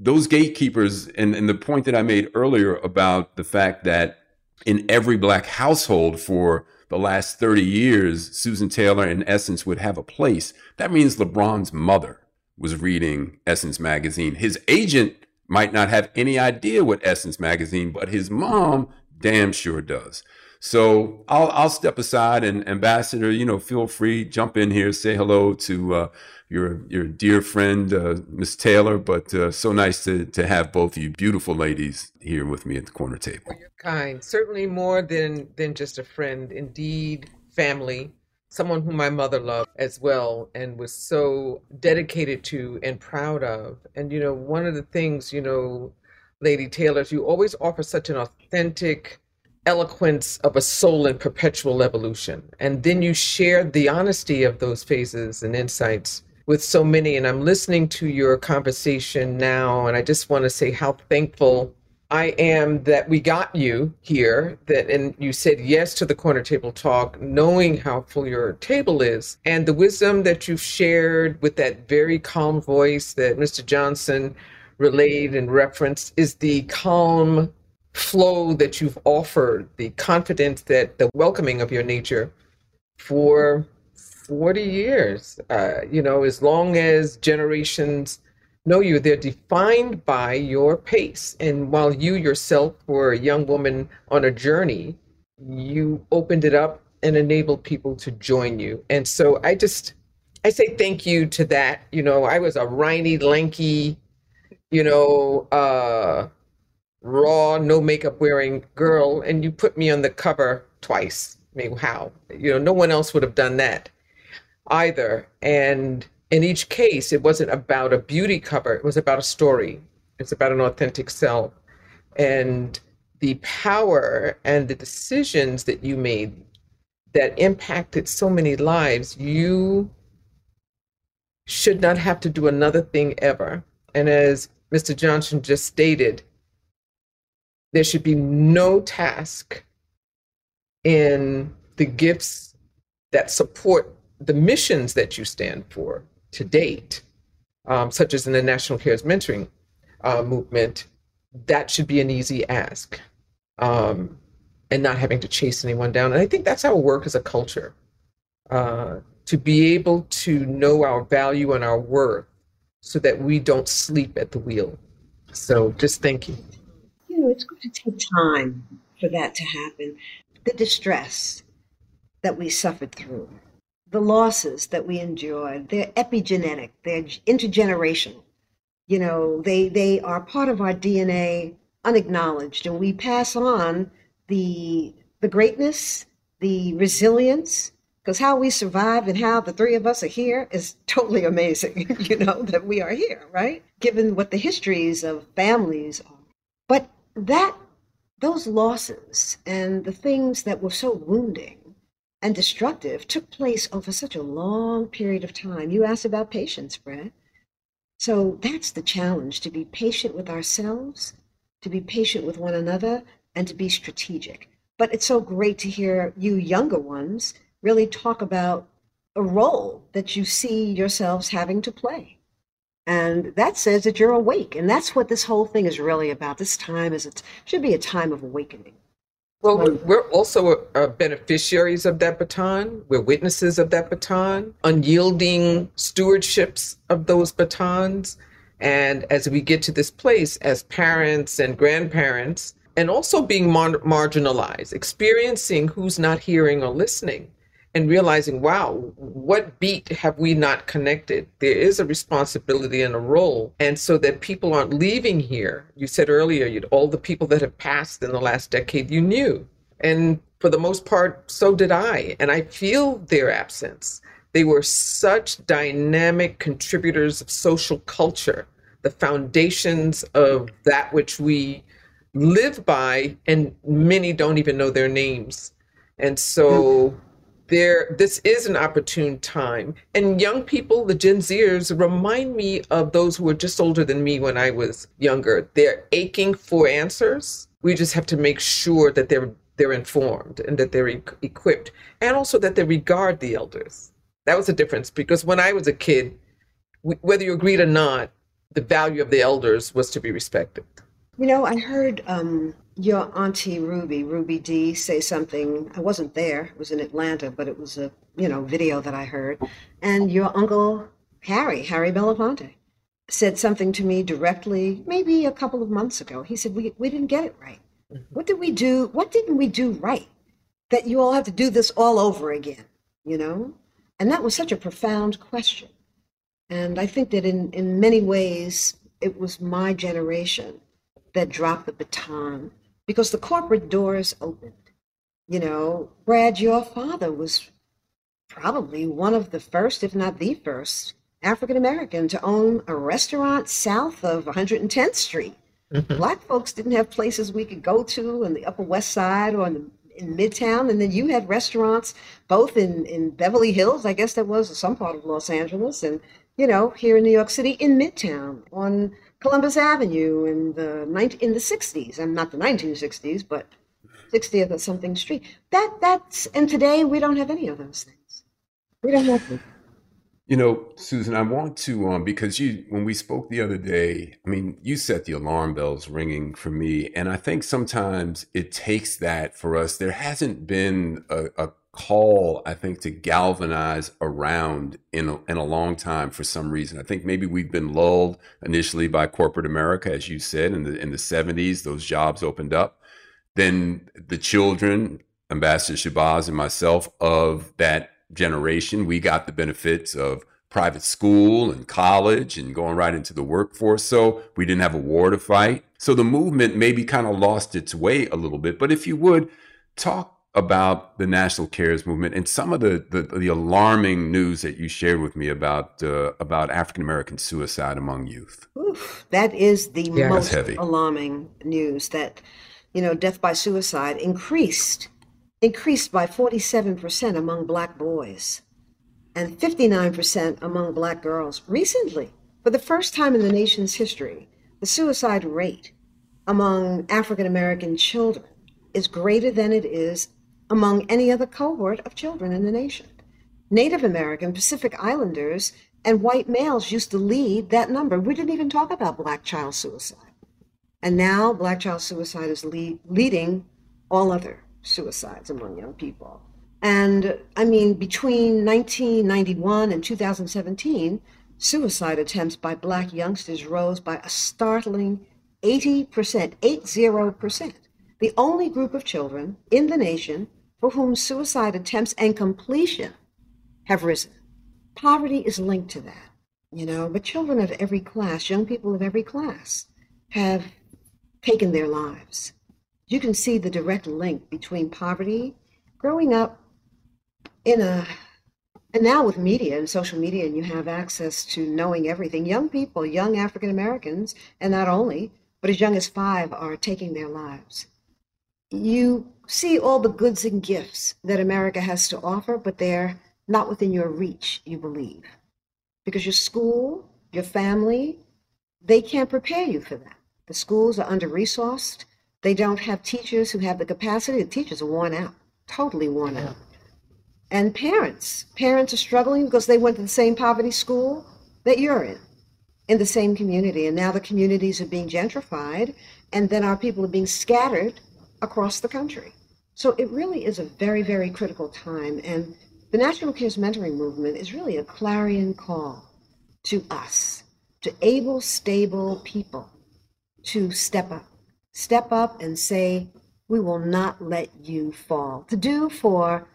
those gatekeepers, and, and the point that I made earlier about the fact that in every black household for the last 30 years, Susan Taylor in Essence would have a place. That means LeBron's mother was reading Essence magazine. His agent might not have any idea what Essence magazine, but his mom damn sure does. So I'll I'll step aside and ambassador, you know, feel free jump in here, say hello to uh, your your dear friend uh, Miss Taylor. But uh, so nice to to have both of you beautiful ladies here with me at the corner table. Well, you're kind, certainly more than than just a friend. Indeed, family. Someone whom my mother loved as well and was so dedicated to and proud of. And you know, one of the things you know, Lady Taylor, you always offer such an authentic eloquence of a soul in perpetual evolution. And then you share the honesty of those phases and insights with so many. And I'm listening to your conversation now, and I just want to say how thankful I am that we got you here. That and you said yes to the corner table talk, knowing how full your table is, and the wisdom that you've shared with that very calm voice that Mr. Johnson relayed and referenced is the calm flow that you've offered, the confidence that the welcoming of your nature for 40 years. Uh, you know, as long as generations know you. They're defined by your pace. And while you yourself were a young woman on a journey, you opened it up and enabled people to join you. And so I just, I say thank you to that. You know, I was a whiny, lanky, you know, uh, raw, no makeup wearing girl, and you put me on the cover twice. I mean, how? You know, no one else would have done that either. And in each case, it wasn't about a beauty cover, it was about a story. It's about an authentic self. And the power and the decisions that you made that impacted so many lives, you should not have to do another thing ever. And as Mr. Johnson just stated, there should be no task in the gifts that support the missions that you stand for to date, um, such as in the National Cares Mentoring uh, movement, that should be an easy ask um, and not having to chase anyone down. And I think that's our work as a culture uh, to be able to know our value and our worth so that we don't sleep at the wheel. So just thank you. You know, it's going to take time for that to happen. The distress that we suffered through, the losses that we endured, they're epigenetic, they're intergenerational. You know, they, they are part of our DNA unacknowledged, and we pass on the, the greatness, the resilience, because how we survive and how the three of us are here is totally amazing, you know, that we are here, right? Given what the histories of families are. But that, those losses and the things that were so wounding and destructive took place over such a long period of time. You asked about patience, Brad. So that's the challenge to be patient with ourselves, to be patient with one another, and to be strategic. But it's so great to hear you younger ones really talk about a role that you see yourselves having to play. And that says that you're awake. And that's what this whole thing is really about. This time is it should be a time of awakening. Well, we're also uh, beneficiaries of that baton. We're witnesses of that baton, unyielding stewardships of those batons. And as we get to this place as parents and grandparents, and also being mar- marginalized, experiencing who's not hearing or listening, and realizing, wow, what beat have we not connected? There is a responsibility and a role. And so that people aren't leaving here. You said earlier, all the people that have passed in the last decade, you knew. And for the most part, so did I. And I feel their absence. They were such dynamic contributors of social culture, the foundations of that which we live by, and many don't even know their names. And so hmm. There this is an opportune time. And young people the gen zers remind me of those who were just older than me when i was younger. They're aching for answers. We just have to make sure that they're they're informed and that they're e- equipped. And also that they regard the elders. That was a difference because when i was a kid whether you agreed or not the value of the elders was to be respected. You know i heard um your auntie Ruby, Ruby Dee, say something. I wasn't there; it was in Atlanta, but it was a you know video that I heard. And your uncle Harry, Harry Belafonte, said something to me directly, maybe a couple of months ago. He said, "We we didn't get it right. Mm-hmm. What did we do? What didn't we do right? That you all have to do this all over again? You know?" And that was such a profound question. And I think that in in many ways, it was my generation that dropped the baton because the corporate doors opened. You know, Brad, your father was probably one of the first, if not the first, African American to own a restaurant south of 110th Street. Mm-hmm. Black folks didn't have places we could go to in the Upper West Side or in, the, in Midtown. And then you had restaurants both in, in Beverly Hills, I guess that was, some part of Los Angeles, and, you know, here in New York City in Midtown on Columbus Avenue in the in the 60s, and not the 1960s, but 60th or something street. That that's and today we don't have any of those things. We don't have them. You know, Susan, I want to um, because you when we spoke the other day, I mean, you set the alarm bells ringing for me, and I think sometimes it takes that for us. There hasn't been a, a call, I think, to galvanize around in a, in a long time for some reason. I think maybe we've been lulled initially by corporate America, as you said, in the in the 70s, those jobs opened up. Then the children, Ambassador Shabazz and myself of that generation, we got the benefits of private school and college and going right into the workforce. So we didn't have a war to fight. So the movement maybe kind of lost its way a little bit. But if you would talk about the national cares movement and some of the, the, the alarming news that you shared with me about uh, about African American suicide among youth. Oof, that is the yeah. most alarming news that you know death by suicide increased increased by 47% among black boys and 59% among black girls recently. For the first time in the nation's history, the suicide rate among African American children is greater than it is among any other cohort of children in the nation. Native American, Pacific Islanders, and white males used to lead that number. We didn't even talk about black child suicide. And now black child suicide is lead, leading all other suicides among young people. And I mean, between 1991 and 2017, suicide attempts by black youngsters rose by a startling 80%, 80%. The only group of children in the nation for whom suicide attempts and completion have risen. Poverty is linked to that, you know, but children of every class, young people of every class, have taken their lives. You can see the direct link between poverty, growing up in a and now with media and social media and you have access to knowing everything young people young african americans and not only but as young as five are taking their lives you see all the goods and gifts that america has to offer but they're not within your reach you believe because your school your family they can't prepare you for that the schools are under resourced they don't have teachers who have the capacity the teachers are worn out totally worn out and parents. Parents are struggling because they went to the same poverty school that you're in, in the same community. And now the communities are being gentrified, and then our people are being scattered across the country. So it really is a very, very critical time. And the National Cares Mentoring Movement is really a clarion call to us, to able, stable people, to step up. Step up and say, we will not let you fall. To do for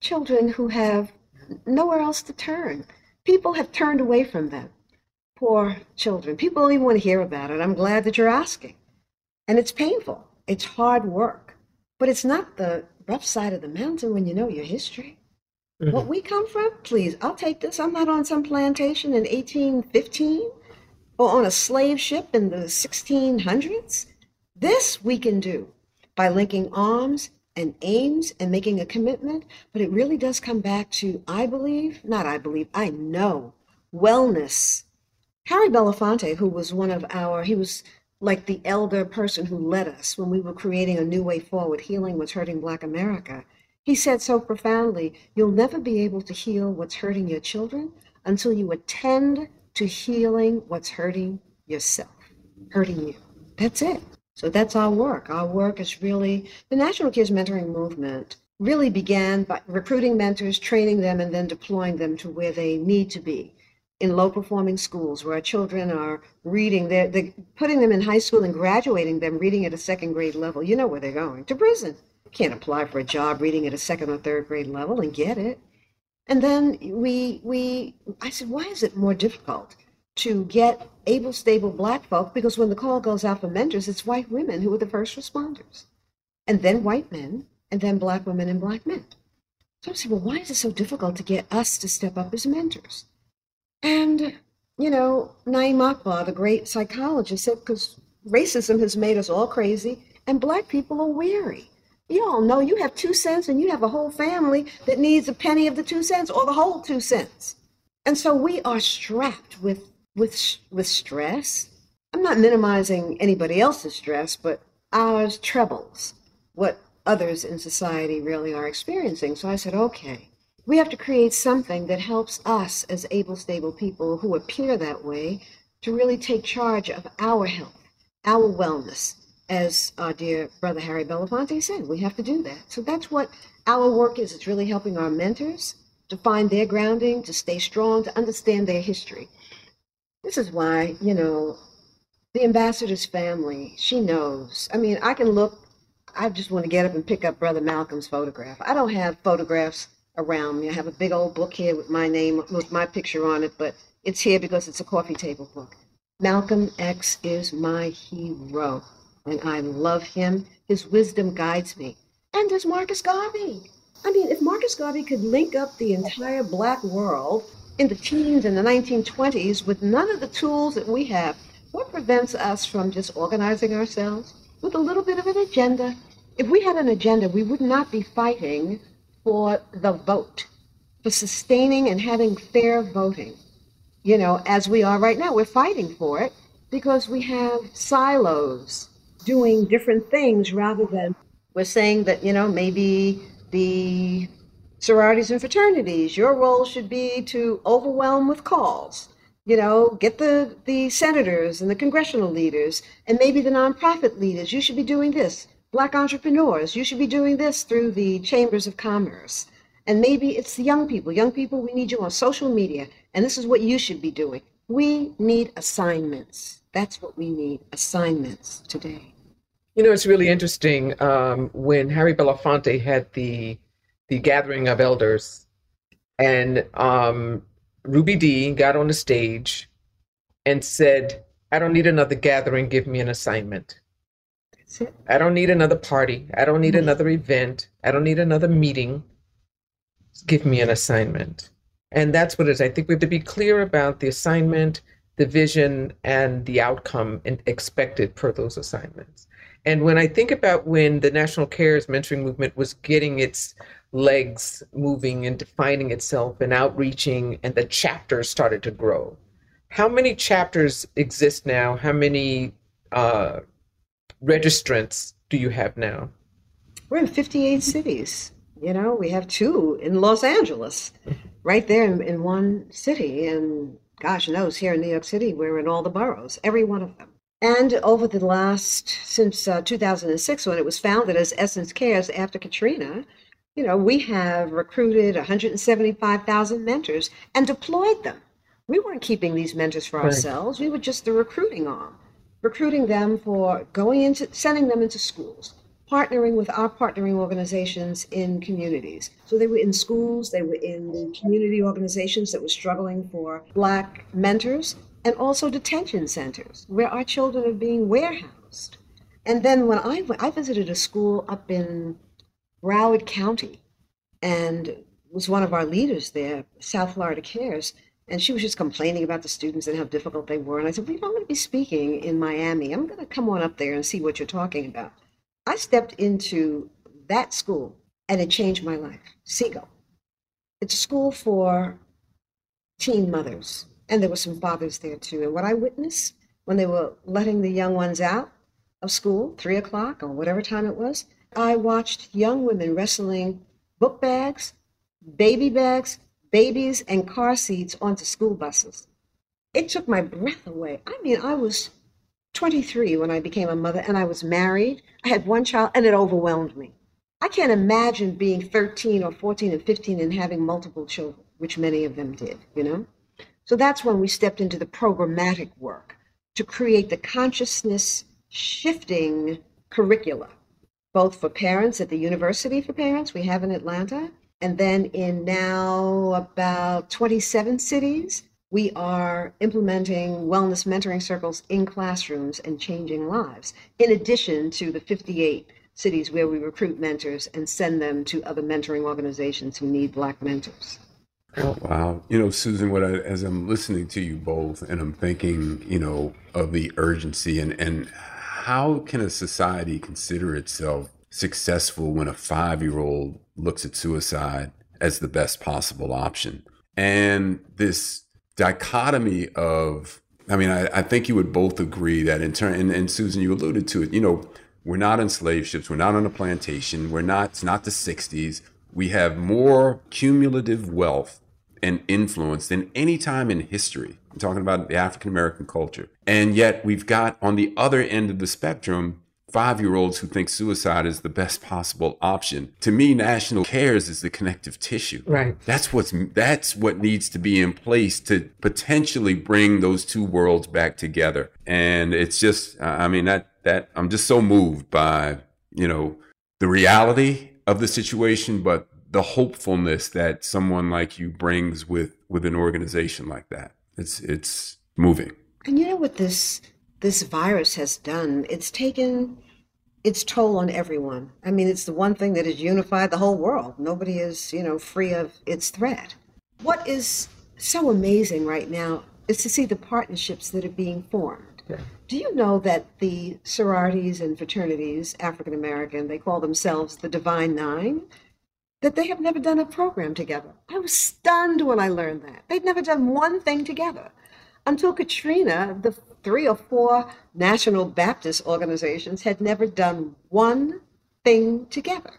children who have nowhere else to turn. People have turned away from them. Poor children. People don't even want to hear about it. I'm glad that you're asking. And it's painful. It's hard work. But it's not the rough side of the mountain when you know your history. Mm-hmm. What we come from, please, I'll take this. I'm not on some plantation in 1815 or on a slave ship in the 1600s. This we can do by linking arms and aims and making a commitment, but it really does come back to, I believe, not I believe, I know, wellness. Harry Belafonte, who was one of our, he was like the elder person who led us when we were creating a new way forward, healing what's hurting Black America. He said so profoundly, you'll never be able to heal what's hurting your children until you attend to healing what's hurting yourself, hurting you. That's it. So that's our work. Our work is really the National Cares Mentoring Movement really began by recruiting mentors, training them, and then deploying them to where they need to be in low performing schools where our children are reading. They're, they're putting them in high school and graduating them reading at a second grade level. You know where they're going to prison. can't apply for a job reading at a second or third grade level and get it. And then we we I said, why is it more difficult to get able, stable black folk because when the call goes out for mentors, it's white women who are the first responders, and then white men, and then black women and black men. So I said, well, why is it so difficult to get us to step up as mentors? And, you know, Na'im Akbar, the great psychologist, said, because racism has made us all crazy, and black people are weary. You all know you have two cents and you have a whole family that needs a penny of the two cents or the whole two cents. And so we are strapped with with with stress. I'm not minimizing anybody else's stress, but ours trebles what others in society really are experiencing. So I said, okay, we have to create something that helps us as able, stable people who appear that way to really take charge of our health, our wellness, as our dear brother Harry Belafonte said, we have to do that. So that's what our work is. It's really helping our mentors to find their grounding, to stay strong, to understand their history. This is why, you know, the ambassador's family, she knows. I mean, I can look, I just want to get up and pick up Brother Malcolm's photograph. I don't have photographs around me. I have a big old book here with my name, with my picture on it, but it's here because it's a coffee table book. Malcolm X is my hero, and I love him. His wisdom guides me. And there's Marcus Garvey. I mean, if Marcus Garvey could link up the entire black world in the teens and the 1920s with none of the tools that we have, what prevents us from just organizing ourselves with a little bit of an agenda? If we had an agenda, we would not be fighting for the vote, for sustaining and having fair voting. You know, as we are right now, we're fighting for it because we have silos doing different things rather than we're saying that, you know, maybe the sororities and fraternities, your role should be to overwhelm with calls. You know, get the, the senators and the congressional leaders and maybe the nonprofit leaders. You should be doing this. Black entrepreneurs, you should be doing this through the chambers of commerce. And maybe it's the young people. Young people, we need you on social media. And this is what you should be doing. We need assignments. That's what we need assignments today. You know, it's really interesting. Um, when Harry Belafonte had the the gathering of elders, and um, Ruby Dee got on the stage and said, "I don't need another gathering. Give me an assignment. I don't need another party. I don't need mm-hmm. another event. I don't need another meeting. Give me an assignment." And that's what it is. I think we have to be clear about the assignment, the vision, and the outcome and expected per those assignments. And when I think about when the National Cares Mentoring Movement was getting its legs moving and defining itself and outreaching, and the chapters started to grow, how many chapters exist now? How many uh, registrants do you have now? We're in 58 cities. You know, we have two in Los Angeles, right there in, in one city. And gosh knows, here in New York City, we're in all the boroughs, every one of them. And over the last, since uh, 2006, when it was founded as Essence Cares after Katrina, you know, we have recruited 175,000 mentors and deployed them. We weren't keeping these mentors for right. ourselves. We were just the recruiting arm, recruiting them for going into, sending them into schools, partnering with our partnering organizations in communities. So they were in schools, they were in the community organizations that were struggling for Black mentors, and also detention centers where our children are being warehoused. And then when I, I visited a school up in Broward County and was one of our leaders there, South Florida Cares, and she was just complaining about the students and how difficult they were. And I said, well, I'm going to be speaking in Miami. I'm going to come on up there and see what you're talking about. I stepped into that school and it changed my life. Seagull. It's a school for teen mothers, and there were some fathers there too. And what I witnessed when they were letting the young ones out of school, three o'clock or whatever time it was, I watched young women wrestling book bags, baby bags, babies, and car seats onto school buses. It took my breath away. I mean, I was 23 when I became a mother and I was married. I had one child and it overwhelmed me. I can't imagine being 13 or 14 and 15 and having multiple children, which many of them did, you know? So that's when we stepped into the programmatic work to create the consciousness shifting curricula, both for parents at the University for Parents we have in Atlanta, and then in now about 27 cities we are implementing wellness mentoring circles in classrooms and changing lives, in addition to the 58 cities where we recruit mentors and send them to other mentoring organizations who need Black mentors. Oh, wow. You know, Susan, what I, as I'm listening to you both and I'm thinking, you know, of the urgency and, and how can a society consider itself successful when a five year old looks at suicide as the best possible option? And this dichotomy of I mean, I, I, think you would both agree that in turn, and, and, Susan, you alluded to it, you know, we're not on slave ships, we're not on a plantation, we're not, it's not the 60s. We have more cumulative wealth and influence than any time in history. I'm talking about the African American culture. And yet we've got on the other end of the spectrum five year olds who think suicide is the best possible option. To me, national cares is the connective tissue. Right. That's what's that's what needs to be in place to potentially bring those two worlds back together. And it's just, I mean, that that I'm just so moved by you know the reality of the situation, but the hopefulness that someone like you brings with with an organization like that. It's it's moving. And you know what this this virus has done? It's taken its toll on everyone. I mean, it's the one thing that has unified the whole world. Nobody is, you know, free of its threat. What is so amazing right now is to see the partnerships that are being formed. Yeah. Do you know that the sororities and fraternities, African American, they call themselves the Divine Nine? that they have never done a program together. I was stunned when I learned that. They'd never done one thing together. Until Katrina, the three or four National Baptist organizations had never done one thing together.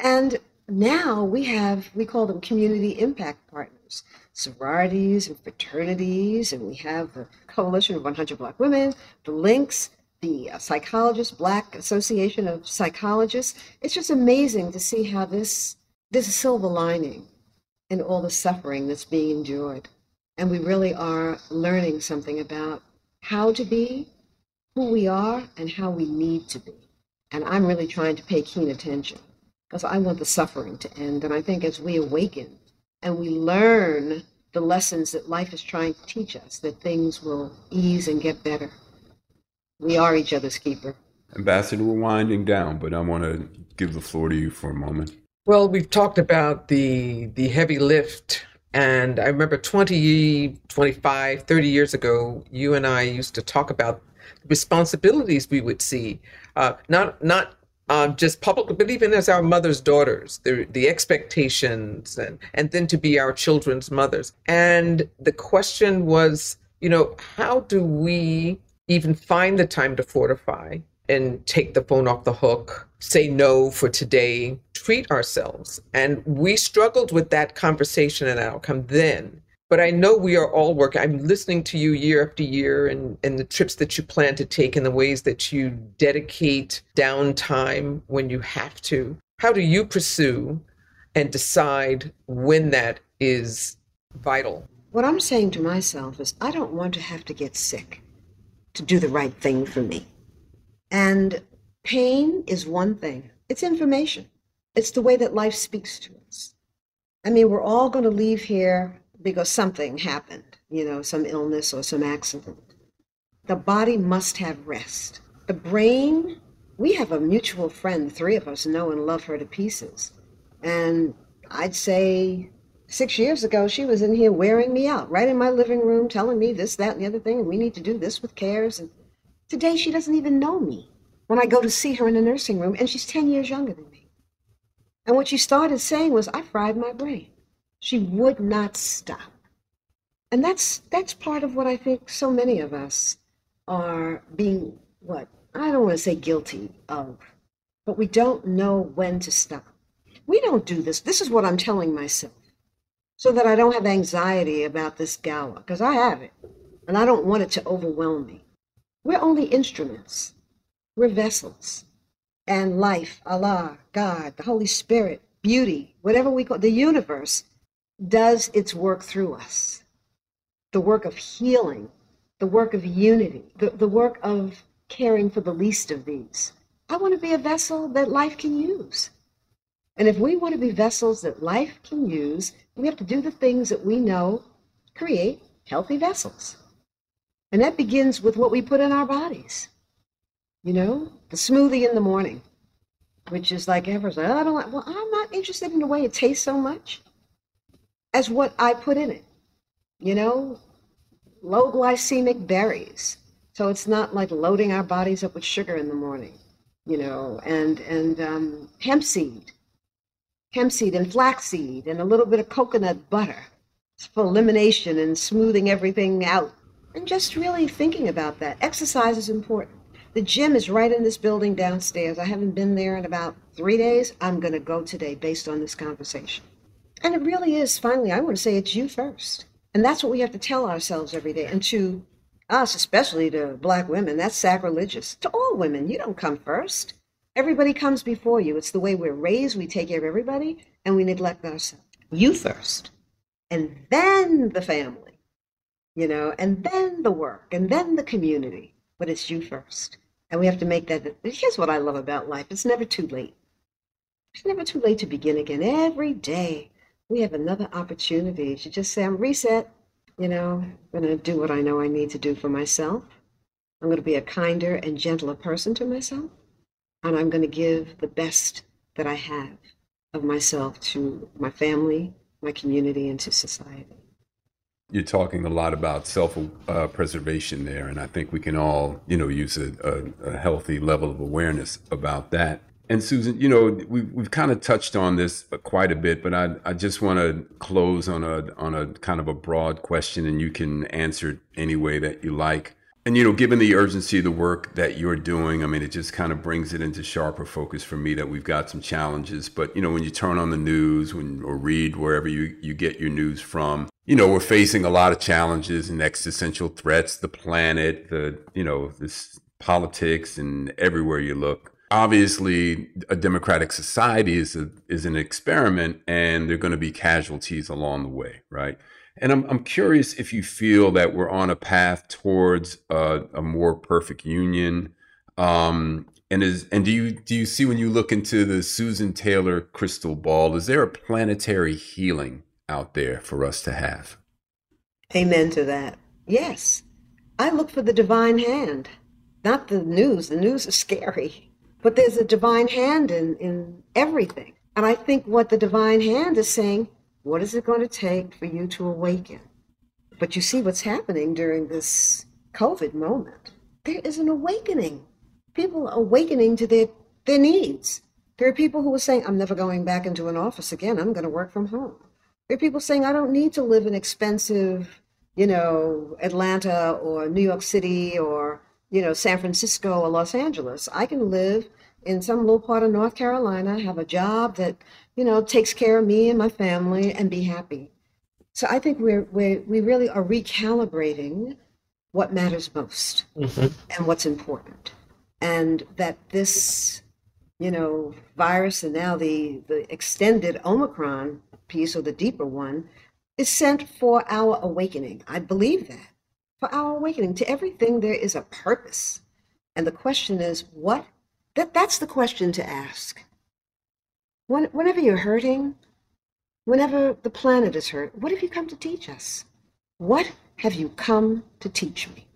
And now we have, we call them community impact partners, sororities and fraternities, and we have the Coalition of 100 Black Women, the Links, the uh, Psychologists, Black Association of Psychologists. It's just amazing to see how this a silver lining in all the suffering that's being endured. And we really are learning something about how to be, who we are, and how we need to be. And I'm really trying to pay keen attention because I want the suffering to end. And I think as we awaken and we learn the lessons that life is trying to teach us, that things will ease and get better. We are each other's keeper. Ambassador, we're winding down, but I want to give the floor to you for a moment. Well, we've talked about the the heavy lift and I remember 20, 25, 30 years ago, you and I used to talk about responsibilities we would see, uh, not not uh, just publicly, but even as our mothers' daughters, the the expectations, and and then to be our children's mothers. And the question was, you know, how do we even find the time to fortify and take the phone off the hook, say no for today, treat ourselves. And we struggled with that conversation and outcome then. But I know we are all working. I'm listening to you year after year and, and the trips that you plan to take and the ways that you dedicate downtime when you have to. How do you pursue and decide when that is vital? What I'm saying to myself is, I don't want to have to get sick to do the right thing for me. And pain is one thing, it's information. It's the way that life speaks to us. I mean, we're all going to leave here because something happened, you know, some illness or some accident. The body must have rest. The brain, we have a mutual friend, three of us know and love her to pieces. And I'd say six years ago, she was in here wearing me out, right in my living room, telling me this, that, and the other thing, and we need to do this with cares. And Today, she doesn't even know me when I go to see her in the nursing room, and she's 10 years younger than me. And what she started saying was, I fried my brain. She would not stop. And that's, that's part of what I think so many of us are being, what, I don't want to say guilty of, but we don't know when to stop. We don't do this. This is what I'm telling myself so that I don't have anxiety about this gala, because I have it, and I don't want it to overwhelm me. We're only instruments. We're vessels. And life, Allah, God, the Holy Spirit, beauty, whatever we call the universe, does its work through us. The work of healing, the work of unity, the, the work of caring for the least of these. I want to be a vessel that life can use. And if we want to be vessels that life can use, we have to do the things that we know create healthy vessels. And that begins with what we put in our bodies. You know, the smoothie in the morning, which is like everyone's like, I don't like, well, I'm not interested in the way it tastes so much as what I put in it. You know, low glycemic berries. So it's not like loading our bodies up with sugar in the morning, you know, and, and um, hemp seed, hemp seed and flaxseed and a little bit of coconut butter for elimination and smoothing everything out and just really thinking about that. Exercise is important. The gym is right in this building downstairs. I haven't been there in about three days. I'm going to go today based on this conversation. And it really is, finally, I want to say it's you first. And that's what we have to tell ourselves every day. And to us, especially to black women, that's sacrilegious. To all women, you don't come first. Everybody comes before you. It's the way we're raised. We take care of everybody and we neglect ourselves. You first, and then the family, you know, and then the work, and then the community. But it's you first. And we have to make that. Here's what I love about life it's never too late. It's never too late to begin again. Every day we have another opportunity to just say, I'm reset. You know, I'm going to do what I know I need to do for myself. I'm going to be a kinder and gentler person to myself. And I'm going to give the best that I have of myself to my family, my community, and to society. You're talking a lot about self uh, preservation there, and I think we can all, you know, use a, a, a healthy level of awareness about that. And Susan, you know, we, we've kind of touched on this quite a bit, but I, I just want to close on a on a kind of a broad question, and you can answer it any way that you like. And you know, given the urgency of the work that you're doing, I mean, it just kind of brings it into sharper focus for me that we've got some challenges. But you know, when you turn on the news, when or read wherever you you get your news from, you know, we're facing a lot of challenges and existential threats, the planet, the you know, this politics, and everywhere you look. Obviously a democratic society is a, is an experiment and there're going to be casualties along the way right? And I'm, I'm curious if you feel that we're on a path towards a, a more perfect union. Um, and is and do you do you see when you look into the susan taylor crystal ball is there a planetary healing out there for us to have amen to that yes i look for the divine hand not the news the news is scary but there's a divine hand in, in everything. And I think what the divine hand is saying, what is it going to take for you to awaken? But you see what's happening during this COVID moment. There is an awakening. People are awakening to their, their needs. There are people who are saying, I'm never going back into an office again. I'm going to work from home. There are people saying, I don't need to live in expensive, you know, Atlanta or New York City or you know, San Francisco or Los Angeles. I can live in some little part of North Carolina, have a job that, you know, takes care of me and my family and be happy. So I think we're, we're we really are recalibrating what matters most mm-hmm. and what's important. And that this, you know, virus and now the, the extended Omicron piece or the deeper one is sent for our awakening. I believe that for our awakening. To everything, there is a purpose. And the question is, what? That, that's the question to ask. When, whenever you're hurting, whenever the planet is hurt, what have you come to teach us? What have you come to teach me?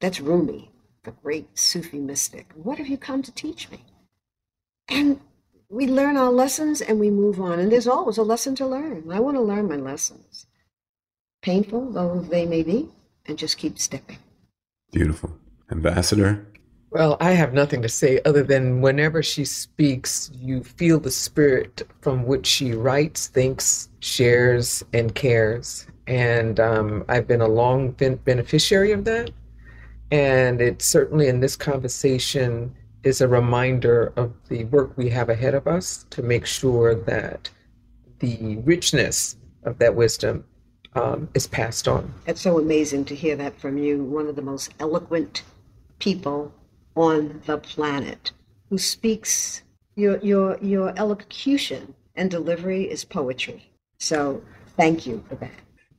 That's Rumi, the great Sufi mystic. What have you come to teach me? And we learn our lessons and we move on. And there's always a lesson to learn. I want to learn my lessons, painful though they may be and just keep stepping. Beautiful. Ambassador? Well, I have nothing to say other than whenever she speaks, you feel the spirit from which she writes, thinks, shares, and cares. And um, I've been a long beneficiary of that. And it certainly in this conversation is a reminder of the work we have ahead of us to make sure that the richness of that wisdom um, is passed on. It's so amazing to hear that from you, one of the most eloquent people on the planet, who speaks your your your elocution and delivery is poetry. So thank you for that.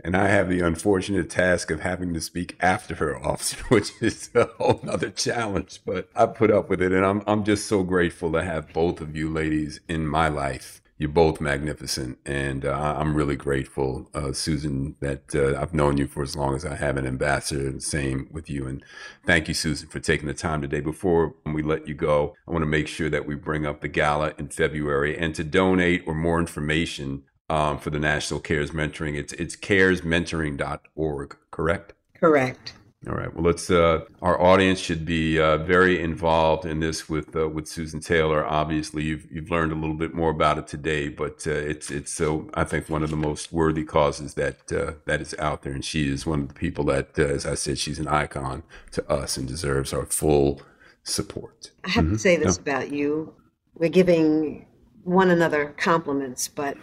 And I have the unfortunate task of having to speak after her often, which is a whole other challenge. But I put up with it, and I'm I'm just so grateful to have both of you ladies in my life you're both magnificent, and uh, I'm really grateful, uh, Susan, that uh, I've known you for as long as I have an ambassador. And Same with you, and thank you, Susan, for taking the time today. Before we let you go, I want to make sure that we bring up the gala in February, and to donate or more information um, for the National CARES Mentoring, it's it's caresmentoring.org, correct? Correct. All right. Well, let's. Uh, our audience should be uh, very involved in this with uh, with Susan Taylor. Obviously, you've you've learned a little bit more about it today, but uh, it's it's so I think one of the most worthy causes that uh, that is out there, and she is one of the people that, uh, as I said, she's an icon to us and deserves our full support. I have mm-hmm. to say this no. about you: we're giving one another compliments, but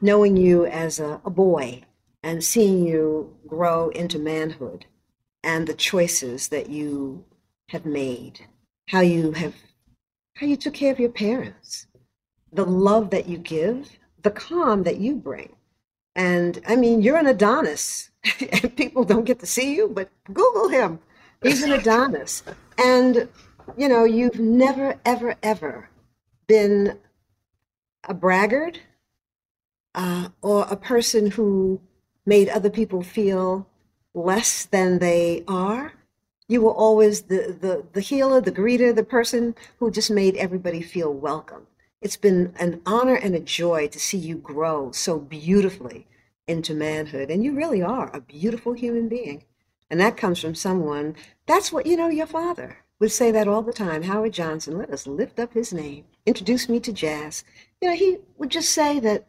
knowing you as a, a boy and seeing you grow into manhood and the choices that you have made, how you have how you took care of your parents, the love that you give, the calm that you bring. And I mean, you're an Adonis, and people don't get to see you, but Google him. He's an Adonis. And, you know, you've never, ever, ever been a braggart uh, or a person who made other people feel less than they are. You were always the, the, the healer, the greeter, the person who just made everybody feel welcome. It's been an honor and a joy to see you grow so beautifully into manhood. And you really are a beautiful human being. And that comes from someone, that's what, you know, your father would say that all the time. Howard Johnson, let us lift up his name, introduce me to jazz. You know, he would just say that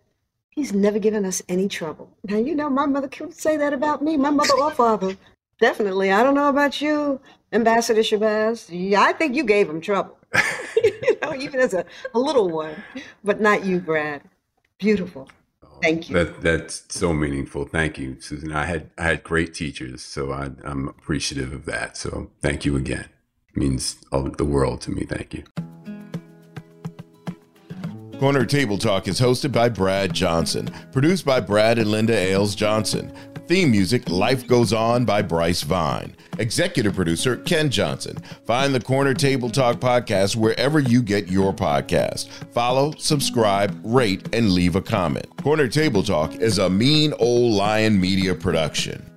he's never given us any trouble. Now, you know, my mother could say that about me, my mother or father. Definitely. I don't know about you, Ambassador Shabazz. Yeah, I think you gave him trouble. you know, even as a, a little one, but not you, Brad. Beautiful. Oh, thank you. That that's so meaningful. Thank you, Susan. I had I had great teachers, so I, am appreciative of that. So thank you again. It means all the world to me. Thank you. Corner Table Talk is hosted by Brad Johnson, produced by Brad and Linda Ailes Johnson. Theme music Life Goes On by Bryce Vine. Executive producer Ken Johnson. Find the Corner Table Talk podcast wherever you get your podcast. Follow, subscribe, rate, and leave a comment. Corner Table Talk is a mean old lion media production.